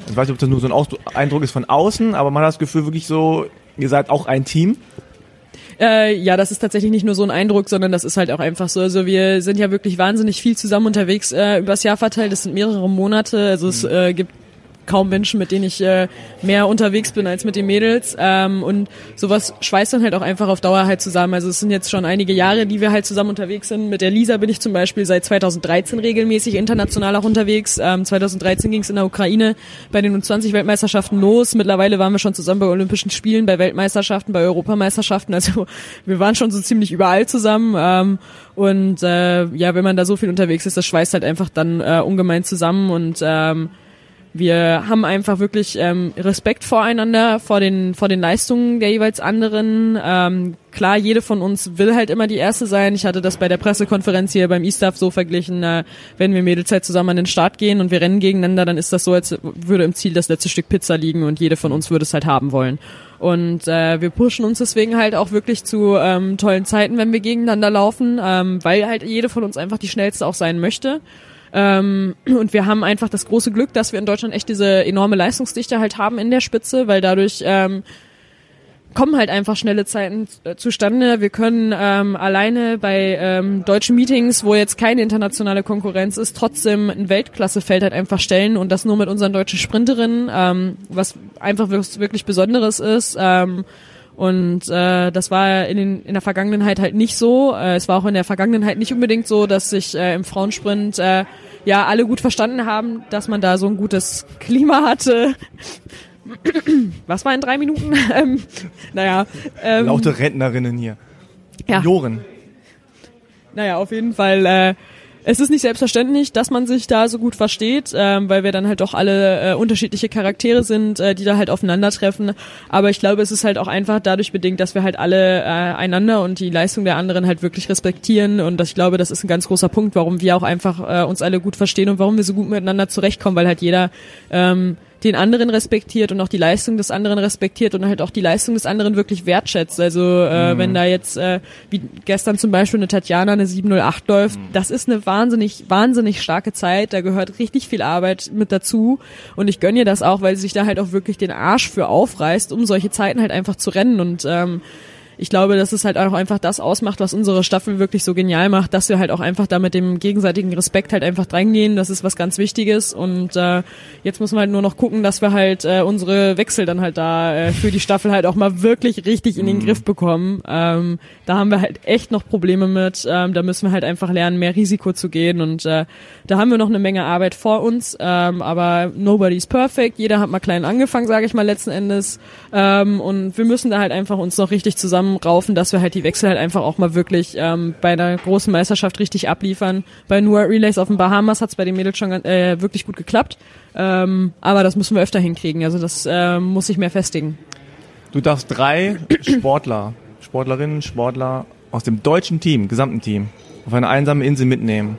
Ich weiß nicht, ob das nur so ein Eindruck ist von außen, aber man hat das Gefühl wirklich so, ihr seid auch ein Team. Äh, ja, das ist tatsächlich nicht nur so ein Eindruck, sondern das ist halt auch einfach so. Also wir sind ja wirklich wahnsinnig viel zusammen unterwegs äh, übers Jahr verteilt. Das sind mehrere Monate. Also es äh, gibt kaum Menschen, mit denen ich äh, mehr unterwegs bin als mit den Mädels. Ähm, und sowas schweißt dann halt auch einfach auf Dauer halt zusammen. Also es sind jetzt schon einige Jahre, die wir halt zusammen unterwegs sind. Mit der Lisa bin ich zum Beispiel seit 2013 regelmäßig international auch unterwegs. Ähm, 2013 ging es in der Ukraine bei den U20-Weltmeisterschaften los. Mittlerweile waren wir schon zusammen bei Olympischen Spielen, bei Weltmeisterschaften, bei Europameisterschaften. Also wir waren schon so ziemlich überall zusammen. Ähm, und äh, ja, wenn man da so viel unterwegs ist, das schweißt halt einfach dann äh, ungemein zusammen und ähm, wir haben einfach wirklich ähm, Respekt voreinander, vor den, vor den Leistungen der jeweils anderen. Ähm, klar, jede von uns will halt immer die Erste sein. Ich hatte das bei der Pressekonferenz hier beim E-Staff so verglichen, äh, wenn wir Mädels halt zusammen an den Start gehen und wir rennen gegeneinander, dann ist das so, als würde im Ziel das letzte Stück Pizza liegen und jede von uns würde es halt haben wollen. Und äh, wir pushen uns deswegen halt auch wirklich zu ähm, tollen Zeiten, wenn wir gegeneinander laufen, ähm, weil halt jede von uns einfach die schnellste auch sein möchte. Ähm, und wir haben einfach das große Glück, dass wir in Deutschland echt diese enorme Leistungsdichte halt haben in der Spitze, weil dadurch ähm, kommen halt einfach schnelle Zeiten äh, zustande. Wir können ähm, alleine bei ähm, deutschen Meetings, wo jetzt keine internationale Konkurrenz ist, trotzdem ein Weltklassefeld halt einfach stellen und das nur mit unseren deutschen Sprinterinnen, ähm, was einfach wirklich, wirklich Besonderes ist. Ähm, und äh, das war in, den, in der Vergangenheit halt nicht so. Äh, es war auch in der Vergangenheit nicht unbedingt so, dass sich äh, im Frauensprint äh, ja alle gut verstanden haben, dass man da so ein gutes Klima hatte. Was war in drei Minuten? ähm, naja, ähm, Laute Rentnerinnen hier. ja. Joren. Naja, auf jeden Fall äh, es ist nicht selbstverständlich, dass man sich da so gut versteht, ähm, weil wir dann halt doch alle äh, unterschiedliche Charaktere sind, äh, die da halt aufeinandertreffen. Aber ich glaube, es ist halt auch einfach dadurch bedingt, dass wir halt alle äh, einander und die Leistung der anderen halt wirklich respektieren. Und ich glaube, das ist ein ganz großer Punkt, warum wir auch einfach äh, uns alle gut verstehen und warum wir so gut miteinander zurechtkommen, weil halt jeder ähm, den anderen respektiert und auch die Leistung des anderen respektiert und halt auch die Leistung des anderen wirklich wertschätzt. Also äh, mhm. wenn da jetzt äh, wie gestern zum Beispiel eine Tatjana eine 708 läuft, mhm. das ist eine wahnsinnig, wahnsinnig starke Zeit. Da gehört richtig viel Arbeit mit dazu und ich gönne ihr das auch, weil sie sich da halt auch wirklich den Arsch für aufreißt, um solche Zeiten halt einfach zu rennen und ähm, ich glaube, dass es halt auch einfach das ausmacht, was unsere Staffel wirklich so genial macht, dass wir halt auch einfach da mit dem gegenseitigen Respekt halt einfach reingehen. Das ist was ganz Wichtiges. Und äh, jetzt müssen wir halt nur noch gucken, dass wir halt äh, unsere Wechsel dann halt da äh, für die Staffel halt auch mal wirklich richtig in den mhm. Griff bekommen. Ähm, da haben wir halt echt noch Probleme mit. Ähm, da müssen wir halt einfach lernen, mehr Risiko zu gehen. Und äh, da haben wir noch eine Menge Arbeit vor uns. Ähm, aber nobody's perfect. Jeder hat mal klein angefangen, sage ich mal letzten Endes. Ähm, und wir müssen da halt einfach uns noch richtig zusammen zusammenraufen, dass wir halt die Wechsel halt einfach auch mal wirklich ähm, bei einer großen Meisterschaft richtig abliefern. Bei Nua Relays auf den Bahamas hat es bei den Mädels schon äh, wirklich gut geklappt. Ähm, aber das müssen wir öfter hinkriegen. Also das äh, muss ich mehr festigen. Du darfst drei Sportler, Sportlerinnen, Sportler aus dem deutschen Team, gesamten Team, auf eine einsame Insel mitnehmen.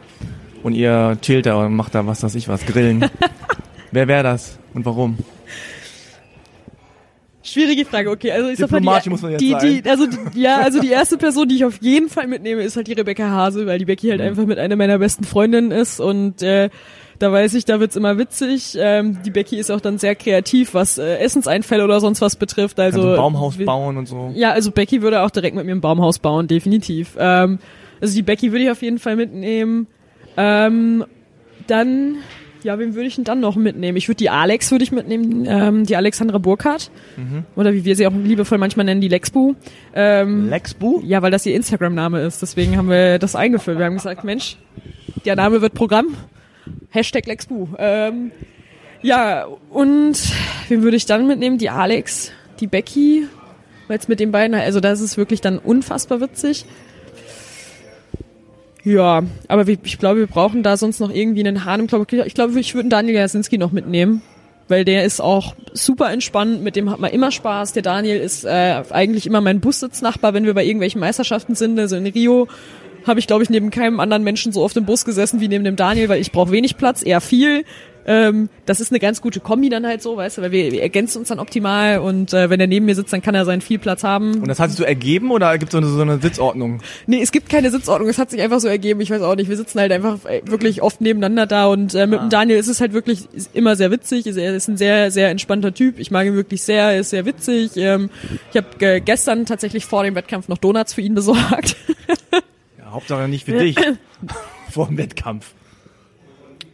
Und ihr chillt da und macht da was weiß ich was, grillen. Wer wäre das und warum? Schwierige Frage, okay. Also ich sag mal, die, muss man jetzt die, die, also die, ja, also die erste Person, die ich auf jeden Fall mitnehme, ist halt die Rebecca Hase, weil die Becky halt mhm. einfach mit einer meiner besten Freundinnen ist und äh, da weiß ich, da wird's immer witzig. Ähm, die Becky ist auch dann sehr kreativ, was äh, Essenseinfälle oder sonst was betrifft. Also ein Baumhaus bauen und so. Ja, also Becky würde auch direkt mit mir ein Baumhaus bauen, definitiv. Ähm, also die Becky würde ich auf jeden Fall mitnehmen. Ähm, dann ja, wen würde ich denn dann noch mitnehmen? Ich würde die Alex würde ich mitnehmen, ähm, die Alexandra Burkhardt. Mhm. Oder wie wir sie auch liebevoll manchmal nennen, die Lexbu. Ähm, Lexbu? Ja, weil das ihr Instagram-Name ist. Deswegen haben wir das eingefüllt. Wir haben gesagt, Mensch, der Name wird Programm. Hashtag Lexbu. Ähm, ja, und wen würde ich dann mitnehmen? Die Alex, die Becky. Weil es mit den beiden, also da ist wirklich dann unfassbar witzig. Ja, aber ich glaube, wir brauchen da sonst noch irgendwie einen Hahn im Club. Ich glaube, ich würde Daniel Jasinski noch mitnehmen, weil der ist auch super entspannt, mit dem hat man immer Spaß. Der Daniel ist äh, eigentlich immer mein Bussitznachbar, wenn wir bei irgendwelchen Meisterschaften sind. Also in Rio habe ich, glaube ich, neben keinem anderen Menschen so auf dem Bus gesessen wie neben dem Daniel, weil ich brauche wenig Platz, eher viel. Ähm, das ist eine ganz gute Kombi dann halt so, weißt du, weil wir, wir ergänzen uns dann optimal und äh, wenn er neben mir sitzt, dann kann er seinen viel Platz haben. Und das hat sich so ergeben oder gibt es so eine, so eine Sitzordnung? Nee, es gibt keine Sitzordnung, es hat sich einfach so ergeben, ich weiß auch nicht. Wir sitzen halt einfach äh, wirklich oft nebeneinander da und äh, mit ah. dem Daniel ist es halt wirklich immer sehr witzig. Er ist ein sehr, sehr entspannter Typ. Ich mag ihn wirklich sehr, er ist sehr witzig. Ähm, ich habe gestern tatsächlich vor dem Wettkampf noch Donuts für ihn besorgt. ja, Hauptsache nicht für dich. vor dem Wettkampf.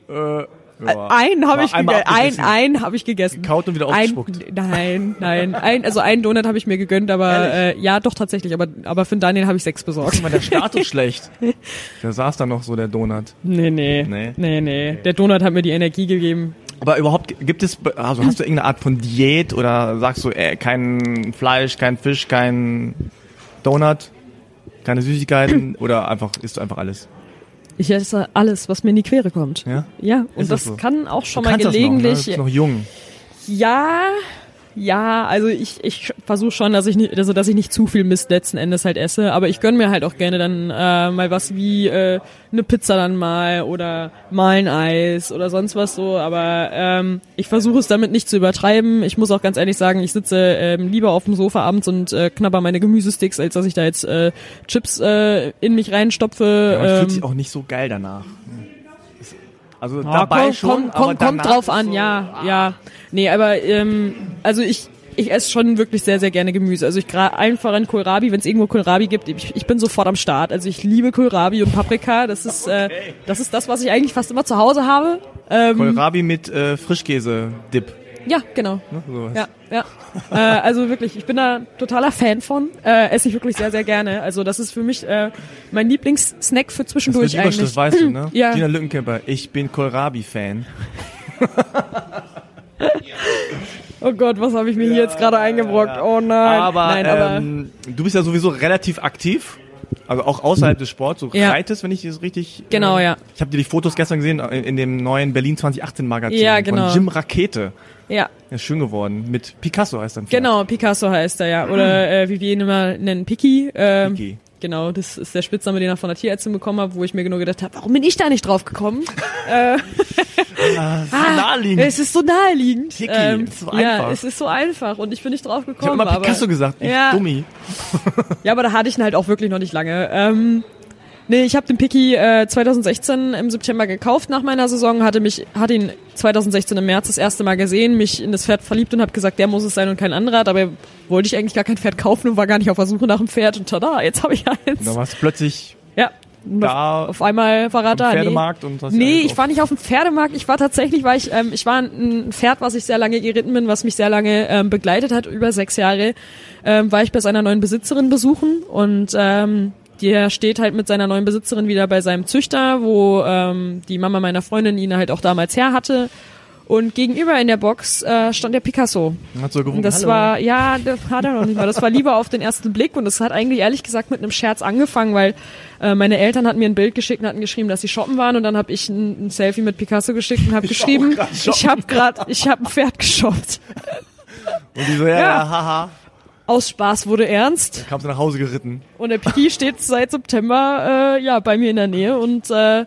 Äh, ja. Einen habe ich gegessen. Ein, ein habe ich gegessen. Kaut und wieder ausgespuckt. nein, nein. Ein, also einen Donut habe ich mir gegönnt, aber äh, ja, doch tatsächlich. Aber aber für Daniel habe ich sechs besorgt. Ist mal der Status schlecht. Da saß da noch so der Donut. Nee, nee, nee, nee, nee. Der Donut hat mir die Energie gegeben. Aber überhaupt gibt es, also hast du irgendeine Art von Diät oder sagst du, ey, kein Fleisch, kein Fisch, kein Donut, keine Süßigkeiten oder einfach isst du einfach alles? Ich esse alles, was mir in die Quere kommt. Ja? Ja, und das, das so? kann auch schon du mal gelegentlich. Das noch, ne? Du bist noch jung. Ja, ja, also ich, ich versuche schon, dass ich nicht, also dass ich nicht zu viel Mist letzten Endes halt esse, aber ich gönn mir halt auch gerne dann äh, mal was wie äh, eine Pizza dann mal oder mal ein Eis oder sonst was so, aber ähm, ich versuche es damit nicht zu übertreiben. Ich muss auch ganz ehrlich sagen, ich sitze ähm, lieber auf dem Sofa abends und äh, knabber meine Gemüsesticks, als dass ich da jetzt äh, Chips äh, in mich reinstopfe. Ja, man ähm, fühlt sich auch nicht so geil danach. Also ja, dabei komm, schon, komm, aber kommt drauf an, so, ja, ah. ja. Nee, aber ähm, also ich ich esse schon wirklich sehr, sehr gerne Gemüse. Also ich gerade einfach an Kohlrabi, wenn es irgendwo Kohlrabi gibt, ich, ich bin sofort am Start. Also ich liebe Kohlrabi und Paprika. Das ist, äh, okay. äh, das ist das, was ich eigentlich fast immer zu Hause habe. Ähm, Kohlrabi mit äh, Frischkäse-Dip. Ja, genau. Ne, ja, ja. äh, also wirklich, ich bin da totaler Fan von. Äh, esse ich wirklich sehr, sehr gerne. Also das ist für mich äh, mein Lieblingssnack für zwischendurch das eigentlich. Das weißt du, ne? ja. Dina Lückenkämper, ich bin Kohlrabi-Fan. oh Gott, was habe ich mir ja, hier jetzt gerade eingebrockt? Oh nein. Aber, nein, aber ähm, du bist ja sowieso relativ aktiv Also auch außerhalb des Sports, so Ja. reitest, wenn ich das richtig... Genau, äh, ja. Ich habe dir die Fotos gestern gesehen in, in dem neuen Berlin 2018 Magazin Ja, genau. von Jim Rakete. Ja, ist schön geworden. Mit Picasso heißt dann. genau, Picasso heißt er ja. Oder äh, wie wir ihn immer nennen, Piki. Ähm, Piki. Genau, das ist der Spitzname, den er von der Tierärztin bekommen hat, wo ich mir genau gedacht habe, warum bin ich da nicht drauf gekommen? äh, Ah, so ah, naheliegend. Es ist so naheliegend. Piki, ähm, ist so ja, es ist so einfach und ich bin nicht drauf Ich habe gekommen. immer Picasso aber, gesagt, ich Ja. Dummi. Ja, aber da hatte ich ihn halt auch wirklich noch nicht lange. Ähm, nee, ich habe den Piki äh, 2016 im September gekauft nach meiner Saison, hatte mich, hatte ihn 2016 im März das erste Mal gesehen, mich in das Pferd verliebt und habe gesagt, der muss es sein und kein anderer. Dabei wollte ich eigentlich gar kein Pferd kaufen und war gar nicht auf der Suche nach einem Pferd und tada, jetzt habe ich eins. Da warst du plötzlich Ja. Da Auf einmal war er da. Nee. Pferdemarkt und hast Nee, ich war nicht auf dem Pferdemarkt. Ich war tatsächlich, war ich, ähm, ich war ein Pferd, was ich sehr lange geritten bin, was mich sehr lange ähm, begleitet hat, über sechs Jahre, ähm, war ich bei seiner neuen Besitzerin besuchen und ähm, der steht halt mit seiner neuen Besitzerin wieder bei seinem Züchter, wo ähm, die Mama meiner Freundin ihn halt auch damals her hatte. Und gegenüber in der Box äh, stand der Picasso. Hat so gewunken, Und das Hallo. war, ja, das hat er noch nicht mal. Das war lieber auf den ersten Blick und das hat eigentlich ehrlich gesagt mit einem Scherz angefangen, weil äh, meine Eltern hatten mir ein Bild geschickt und hatten geschrieben, dass sie shoppen waren und dann habe ich ein, ein Selfie mit Picasso geschickt und habe geschrieben, ich habe gerade, ich habe ein Pferd geshoppt. Und die so, ja, Ja. ja, haha. Aus Spaß wurde ernst Kam sie nach Hause geritten. und der Piki steht seit September äh, ja bei mir in der Nähe und äh,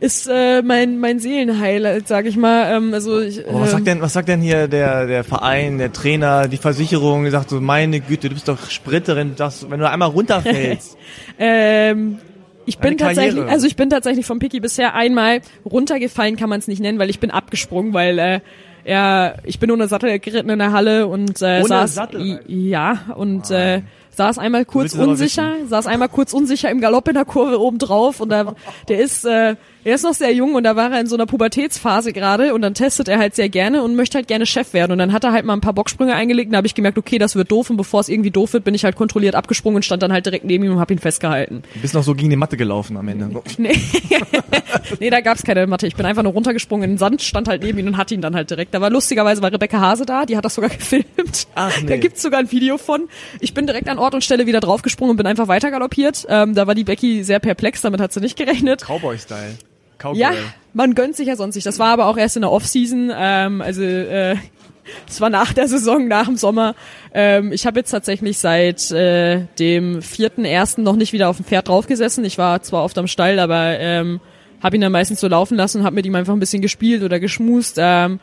ist äh, mein mein Seelenheil, sage ich mal. Ähm, also ich, Aber was ähm, sagt denn, was sagt denn hier der, der Verein, der Trainer, die Versicherung? Die sagt so, meine Güte, du bist doch Sprinterin, das, wenn du einmal runterfällst. Ähm, ich bin tatsächlich, also ich bin tatsächlich vom Piki bisher einmal runtergefallen, kann man es nicht nennen, weil ich bin abgesprungen, weil äh, er, ich bin ohne Sattel geritten in der Halle und äh, Ohne saß, Sattel? ja und äh, saß einmal kurz unsicher, saß einmal kurz unsicher im Galopp in der Kurve oben drauf und da, der ist, äh, er ist noch sehr jung und da war er in so einer Pubertätsphase gerade und dann testet er halt sehr gerne und möchte halt gerne Chef werden und dann hat er halt mal ein paar Bocksprünge eingelegt und da habe ich gemerkt, okay, das wird doof und bevor es irgendwie doof wird, bin ich halt kontrolliert abgesprungen und stand dann halt direkt neben ihm und habe ihn festgehalten. Du bist noch so gegen die Matte gelaufen am Ende. Nee, nee da gab's keine Matte. Ich bin einfach nur runtergesprungen in den Sand, stand halt neben ihm und hatte ihn dann halt direkt. Da war lustigerweise war Rebecca Hase da, die hat das sogar gefilmt. Ach, nee. Da gibt's sogar ein Video von. Ich bin direkt an Ort und Stelle wieder draufgesprungen und bin einfach weiter galoppiert. Ähm, da war die Becky sehr perplex, damit hat sie nicht gerechnet. Cowboy-Style. Cowgirl. Ja, man gönnt sich ja sonst nicht. Das war aber auch erst in der Off-Season. Ähm, also äh, es war nach der Saison, nach dem Sommer. Ähm, ich habe jetzt tatsächlich seit äh, dem vierten ersten noch nicht wieder auf dem Pferd draufgesessen. Ich war zwar oft am Stall, aber ähm, habe ihn dann meistens so laufen lassen und habe mit ihm einfach ein bisschen gespielt oder geschmust. Ähm,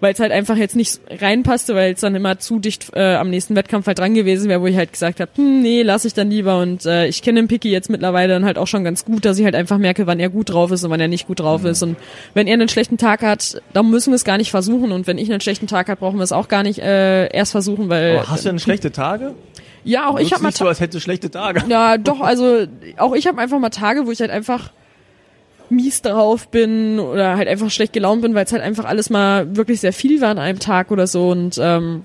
weil es halt einfach jetzt nicht reinpasste, weil es dann immer zu dicht äh, am nächsten Wettkampf halt dran gewesen wäre, wo ich halt gesagt habe, hm, nee, lass ich dann lieber und äh, ich kenne den Picky jetzt mittlerweile dann halt auch schon ganz gut, dass ich halt einfach merke, wann er gut drauf ist und wann er nicht gut drauf ist und wenn er einen schlechten Tag hat, dann müssen wir es gar nicht versuchen und wenn ich einen schlechten Tag habe, brauchen wir es auch gar nicht äh, erst versuchen, weil Aber hast du denn schlechte Tage? ja auch ich Wirkst habe mal nicht so, als hättest du schlechte Tage. ja, doch, also auch ich habe einfach mal Tage, wo ich halt einfach mies drauf bin oder halt einfach schlecht gelaunt bin, weil es halt einfach alles mal wirklich sehr viel war an einem Tag oder so und ähm,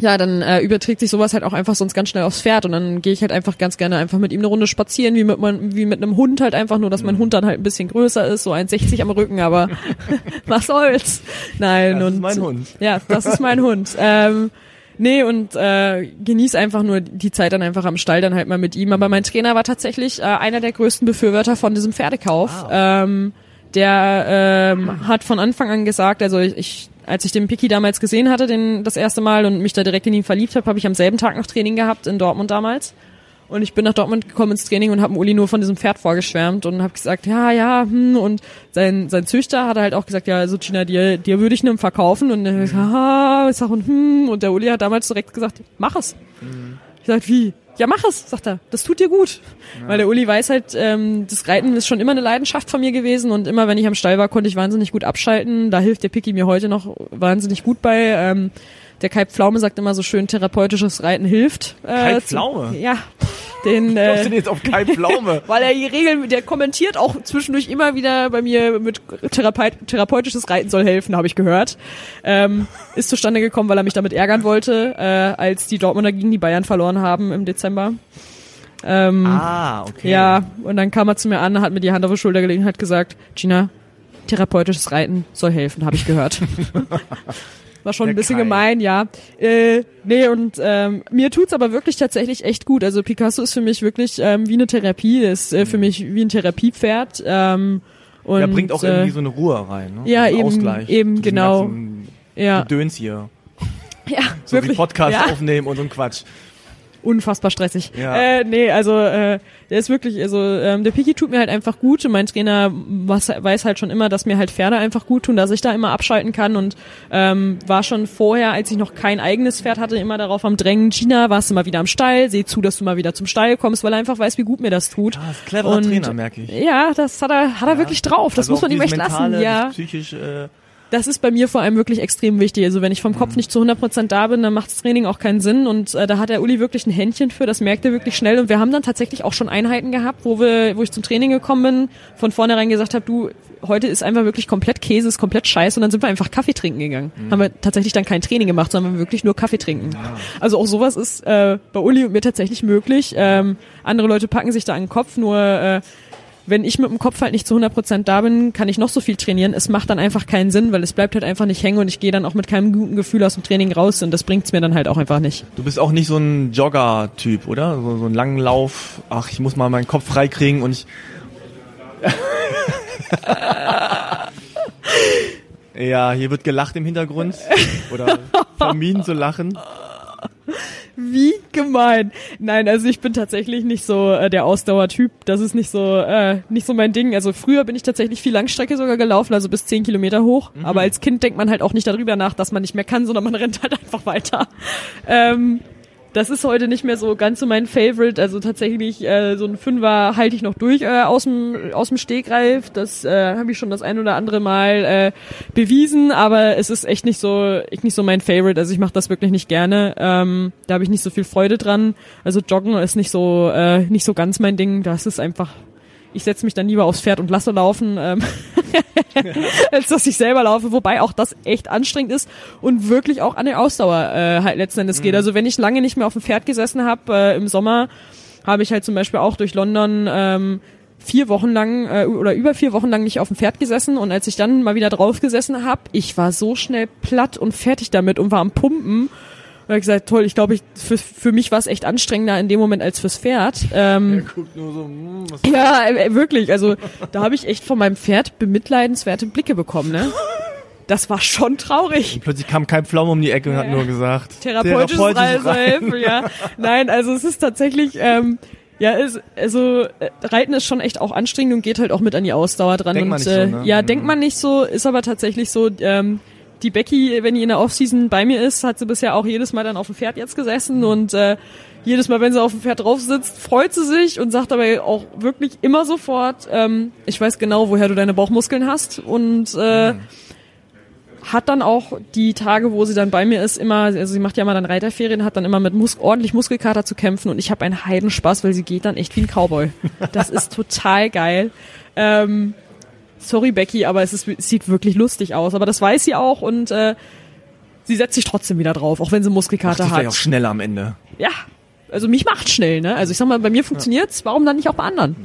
ja, dann äh, überträgt sich sowas halt auch einfach sonst ganz schnell aufs Pferd und dann gehe ich halt einfach ganz gerne einfach mit ihm eine Runde spazieren, wie mit, man, wie mit einem Hund halt einfach, nur dass mein Hund dann halt ein bisschen größer ist, so 1,60 am Rücken, aber was soll's. Nein, Das und ist mein Hund. ja, das ist mein Hund. Ähm, nee, und äh, genieß einfach nur die Zeit dann einfach am Stall dann halt mal mit ihm. Aber mein Trainer war tatsächlich äh, einer der größten Befürworter von diesem Pferdekauf. Ähm, der ähm, hat von Anfang an gesagt, also ich, ich als ich den Picky damals gesehen hatte, den das erste Mal und mich da direkt in ihn verliebt habe, habe ich am selben Tag noch Training gehabt in Dortmund damals. Und ich bin nach Dortmund gekommen ins Training und habe Uli nur von diesem Pferd vorgeschwärmt und habe gesagt, ja, ja, hm. und sein sein Züchter hat halt auch gesagt, ja, also Gina, dir dir würde ich einen verkaufen und dann hab ich sag und hm und der Uli hat damals direkt gesagt, mach es. Ich sag, wie? Ja, mach es, sagt er. Das tut dir gut. Weil der Uli weiß halt, ähm, das Reiten ist schon immer eine Leidenschaft von mir gewesen und immer wenn ich am Stall war, konnte ich wahnsinnig gut abschalten. Da hilft der Picky mir heute noch wahnsinnig gut bei. Ähm, der Kai Pflaume sagt immer so schön, therapeutisches Reiten hilft. Äh, Kai zu- Pflaume? Ja. Den, äh, denn jetzt auf Kai Pflaume? weil er die Regeln, der kommentiert auch zwischendurch immer wieder bei mir mit Therapeut, therapeutisches Reiten soll helfen, habe ich gehört. Ähm, ist zustande gekommen, weil er mich damit ärgern wollte, äh, als die Dortmunder gegen die Bayern verloren haben im Dezember. Ähm, ah, okay. Ja, und dann kam er zu mir an, hat mir die Hand auf die Schulter gelegt und hat gesagt, Gina, therapeutisches Reiten soll helfen, habe ich gehört. War schon Der ein bisschen Kai. gemein, ja. Äh, nee, und ähm, mir tut's aber wirklich tatsächlich echt gut. Also Picasso ist für mich wirklich ähm, wie eine Therapie, ist äh, für mich wie ein Therapiepferd. Ähm, und, Er bringt auch äh, irgendwie so eine Ruhe rein. Ne? ja, Einen eben, Ausgleich. eben, genau. ja, Gedöns hier. ja, So wirklich. wie Podcast ja. aufnehmen und so ein Quatsch. Unfassbar stressig. Ja. Äh, nee, also äh, der ist wirklich, also ähm, der Piki tut mir halt einfach gut und mein Trainer was, weiß halt schon immer, dass mir halt Pferde einfach gut tun, dass ich da immer abschalten kann und ähm, war schon vorher, als ich noch kein eigenes Pferd hatte, immer darauf am Drängen, Gina, warst du mal wieder am Stall, seh zu, dass du mal wieder zum Stall kommst, weil er einfach weiß, wie gut mir das tut. Ah, ist cleverer Und- Trainer, merke ich. Ja, das hat er, hat er wirklich drauf. Das Also muss man ihm echt lassen. Ja, Psychisch, äh, das ist bei mir vor allem wirklich extrem wichtig. Also wenn ich vom Mhm. Kopf nicht zu 100% da bin, dann macht das Training auch keinen Sinn. Und äh, da hat der Uli wirklich ein Händchen für. Das merkt er wirklich schnell. Und wir haben dann tatsächlich auch schon Einheiten gehabt, wo wir, wo ich zum Training gekommen bin, von vornherein gesagt habe, du, heute ist einfach wirklich komplett Käse, ist komplett scheiße. Und dann sind wir einfach Kaffee trinken gegangen. Mhm. Haben wir tatsächlich dann kein Training gemacht, sondern wirklich nur Kaffee trinken. Also auch sowas ist äh, bei Uli und mir tatsächlich möglich. Ähm, andere Leute packen sich da an den Kopf, nur äh, wenn ich mit dem Kopf halt nicht zu 100% da bin, kann ich noch so viel trainieren. Es macht dann einfach keinen Sinn, weil es bleibt halt einfach nicht hängen und ich gehe dann auch mit keinem guten Gefühl aus dem Training raus und das bringt's mir dann halt auch einfach nicht. du bist auch nicht so ein Jogger-Typ, oder? So, so einen langen Lauf. Ach, ich muss mal meinen Kopf freikriegen und ich. ja, hier wird gelacht im Hintergrund. Oder vermieden zu lachen. Wie gemein. Nein, also ich bin tatsächlich nicht so äh, der Ausdauertyp. Das ist nicht so äh, nicht so mein Ding. Also früher bin ich tatsächlich viel Langstrecke sogar gelaufen, also bis 10 Kilometer hoch. Aber als Kind denkt man halt auch nicht darüber nach, dass man nicht mehr kann, sondern man rennt halt einfach weiter. Ähm, das ist heute nicht mehr so ganz so mein Favorite. Also tatsächlich äh, so ein Fünfer halte ich noch durch äh, aus dem Stegreif. Das äh, habe ich schon das ein oder andere Mal äh, bewiesen, aber es ist echt nicht so echt nicht so mein Favorite. Also ich mache das wirklich nicht gerne. Ähm, da habe ich nicht so viel Freude dran. Also Joggen ist nicht so äh, nicht so ganz mein Ding. Das ist einfach ich setze mich dann lieber aufs Pferd und lasse laufen, ähm, als dass ich selber laufe, wobei auch das echt anstrengend ist und wirklich auch an der Ausdauer äh, halt letzten Endes geht. Also wenn ich lange nicht mehr auf dem Pferd gesessen habe, äh, im Sommer habe ich halt zum Beispiel auch durch London ähm, vier Wochen lang äh, oder über vier Wochen lang nicht auf dem Pferd gesessen und als ich dann mal wieder drauf gesessen habe, ich war so schnell platt und fertig damit und war am Pumpen. Und hab gesagt, toll, ich glaube, ich, für, für mich war es echt anstrengender in dem Moment als fürs Pferd. Ähm, Guckt nur so, hm, was ja, äh, wirklich. Also da habe ich echt von meinem Pferd bemitleidenswerte Blicke bekommen, ne? Das war schon traurig. Plötzlich kam kein Pflaum um die Ecke und hat nur gesagt, Therapeutisches therapeutisches Reisen, ja. Nein, also es ist tatsächlich, ähm, ja, es, also äh, Reiten ist schon echt auch anstrengend und geht halt auch mit an die Ausdauer dran. Denkt und man nicht äh, so, ne? ja, Mhm. denkt man nicht so, ist aber tatsächlich so, ähm, die Becky, wenn die in der Offseason bei mir ist, hat sie bisher auch jedes Mal dann auf dem Pferd jetzt gesessen und äh, jedes Mal, wenn sie auf dem Pferd drauf sitzt, freut sie sich und sagt dabei auch wirklich immer sofort, ähm, ich weiß genau, woher du deine Bauchmuskeln hast und äh, hat dann auch die Tage, wo sie dann bei mir ist, immer, also sie macht ja immer dann Reiterferien, hat dann immer mit Mus ordentlich Muskelkater zu kämpfen und ich habe einen Heidenspaß, weil sie geht dann echt wie ein Cowboy. Das ist total geil. Ähm, sorry Becky, aber es, ist, es sieht wirklich lustig aus. Aber das weiß sie auch und äh, sie setzt sich trotzdem wieder drauf, auch wenn sie Macht Muskelkater die vielleicht auch hat. schneller am Ende. Ja, also mich macht schnell, ne? Also ich sag mal, bei mir funktioniert's, warum dann nicht auch bei anderen?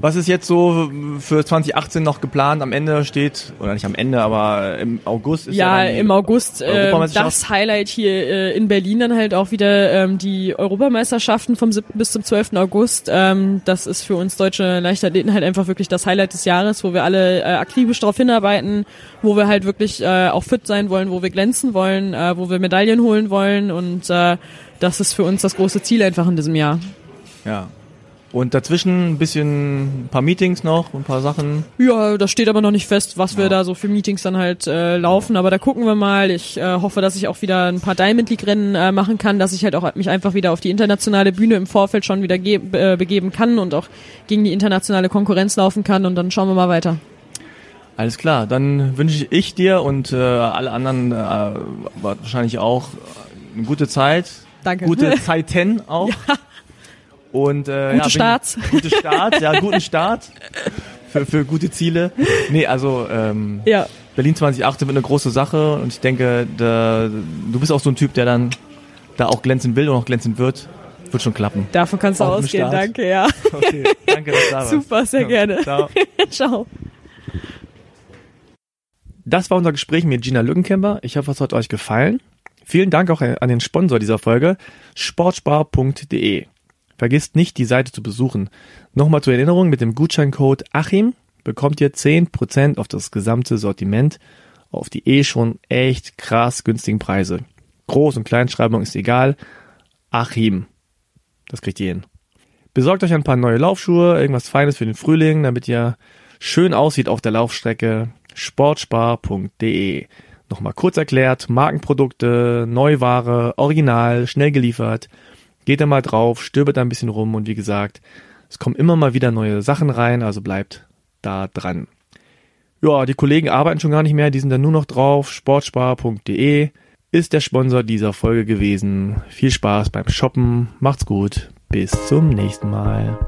Was ist jetzt so für 2018 noch geplant? Am Ende steht, oder nicht am Ende, aber im August ist ja, Ja, im August äh, das Highlight hier äh, in Berlin dann halt auch wieder ähm, die Europameisterschaften vom 7. bis zum 12. August. Ähm, das ist für uns deutsche Leichtathleten halt einfach wirklich das Highlight des Jahres, wo wir alle äh, akribisch darauf hinarbeiten, wo wir halt wirklich äh, auch fit sein wollen, wo wir glänzen wollen, äh, wo wir Medaillen holen wollen und äh, das ist für uns das große Ziel einfach in diesem Jahr. Ja. Und dazwischen ein bisschen ein paar Meetings noch, ein paar Sachen. Ja, das steht aber noch nicht fest, was wir da so für Meetings dann halt äh, laufen. Aber da gucken wir mal. Ich äh, hoffe, dass ich auch wieder ein paar Diamond League Rennen äh, machen kann, dass ich halt auch mich einfach wieder auf die internationale Bühne im Vorfeld schon wieder äh, begeben kann und auch gegen die internationale Konkurrenz laufen kann. Und dann schauen wir mal weiter. Alles klar, dann wünsche ich dir und äh, alle anderen äh, wahrscheinlich auch eine gute Zeit. Danke. Gute Zeiten auch. Und äh, Gute ja, Starts. Gute Start, ja, guten Start. Für, für gute Ziele. Nee, also ähm, Ja, Berlin 2018 wird eine große Sache und ich denke, da, du bist auch so ein Typ, der dann da auch glänzen will und auch glänzen wird. Wird schon klappen. davon kannst du dem ausgehen. Start. Danke, ja. Okay, danke, dass du da warst. Super, sehr gerne. Ciao. Ciao. Das war unser Gespräch mit Gina Lückenkämper. Ich hoffe, es hat euch gefallen. Vielen Dank auch an den Sponsor dieser Folge, sportspar.de. Vergisst nicht, die Seite zu besuchen. Nochmal zur Erinnerung, mit dem Gutscheincode Achim bekommt ihr 10% auf das gesamte Sortiment auf die eh schon echt krass günstigen Preise. Groß- und Kleinschreibung ist egal. Achim. Das kriegt ihr hin. Besorgt euch ein paar neue Laufschuhe, irgendwas Feines für den Frühling, damit ihr schön aussieht auf der Laufstrecke. Sportspar.de. Nochmal kurz erklärt, Markenprodukte, Neuware, original, schnell geliefert. Geht da mal drauf, stöbert ein bisschen rum und wie gesagt, es kommen immer mal wieder neue Sachen rein, also bleibt da dran. Ja, die Kollegen arbeiten schon gar nicht mehr, die sind dann nur noch drauf. Sportspar.de ist der Sponsor dieser Folge gewesen. Viel Spaß beim Shoppen, macht's gut, bis zum nächsten Mal.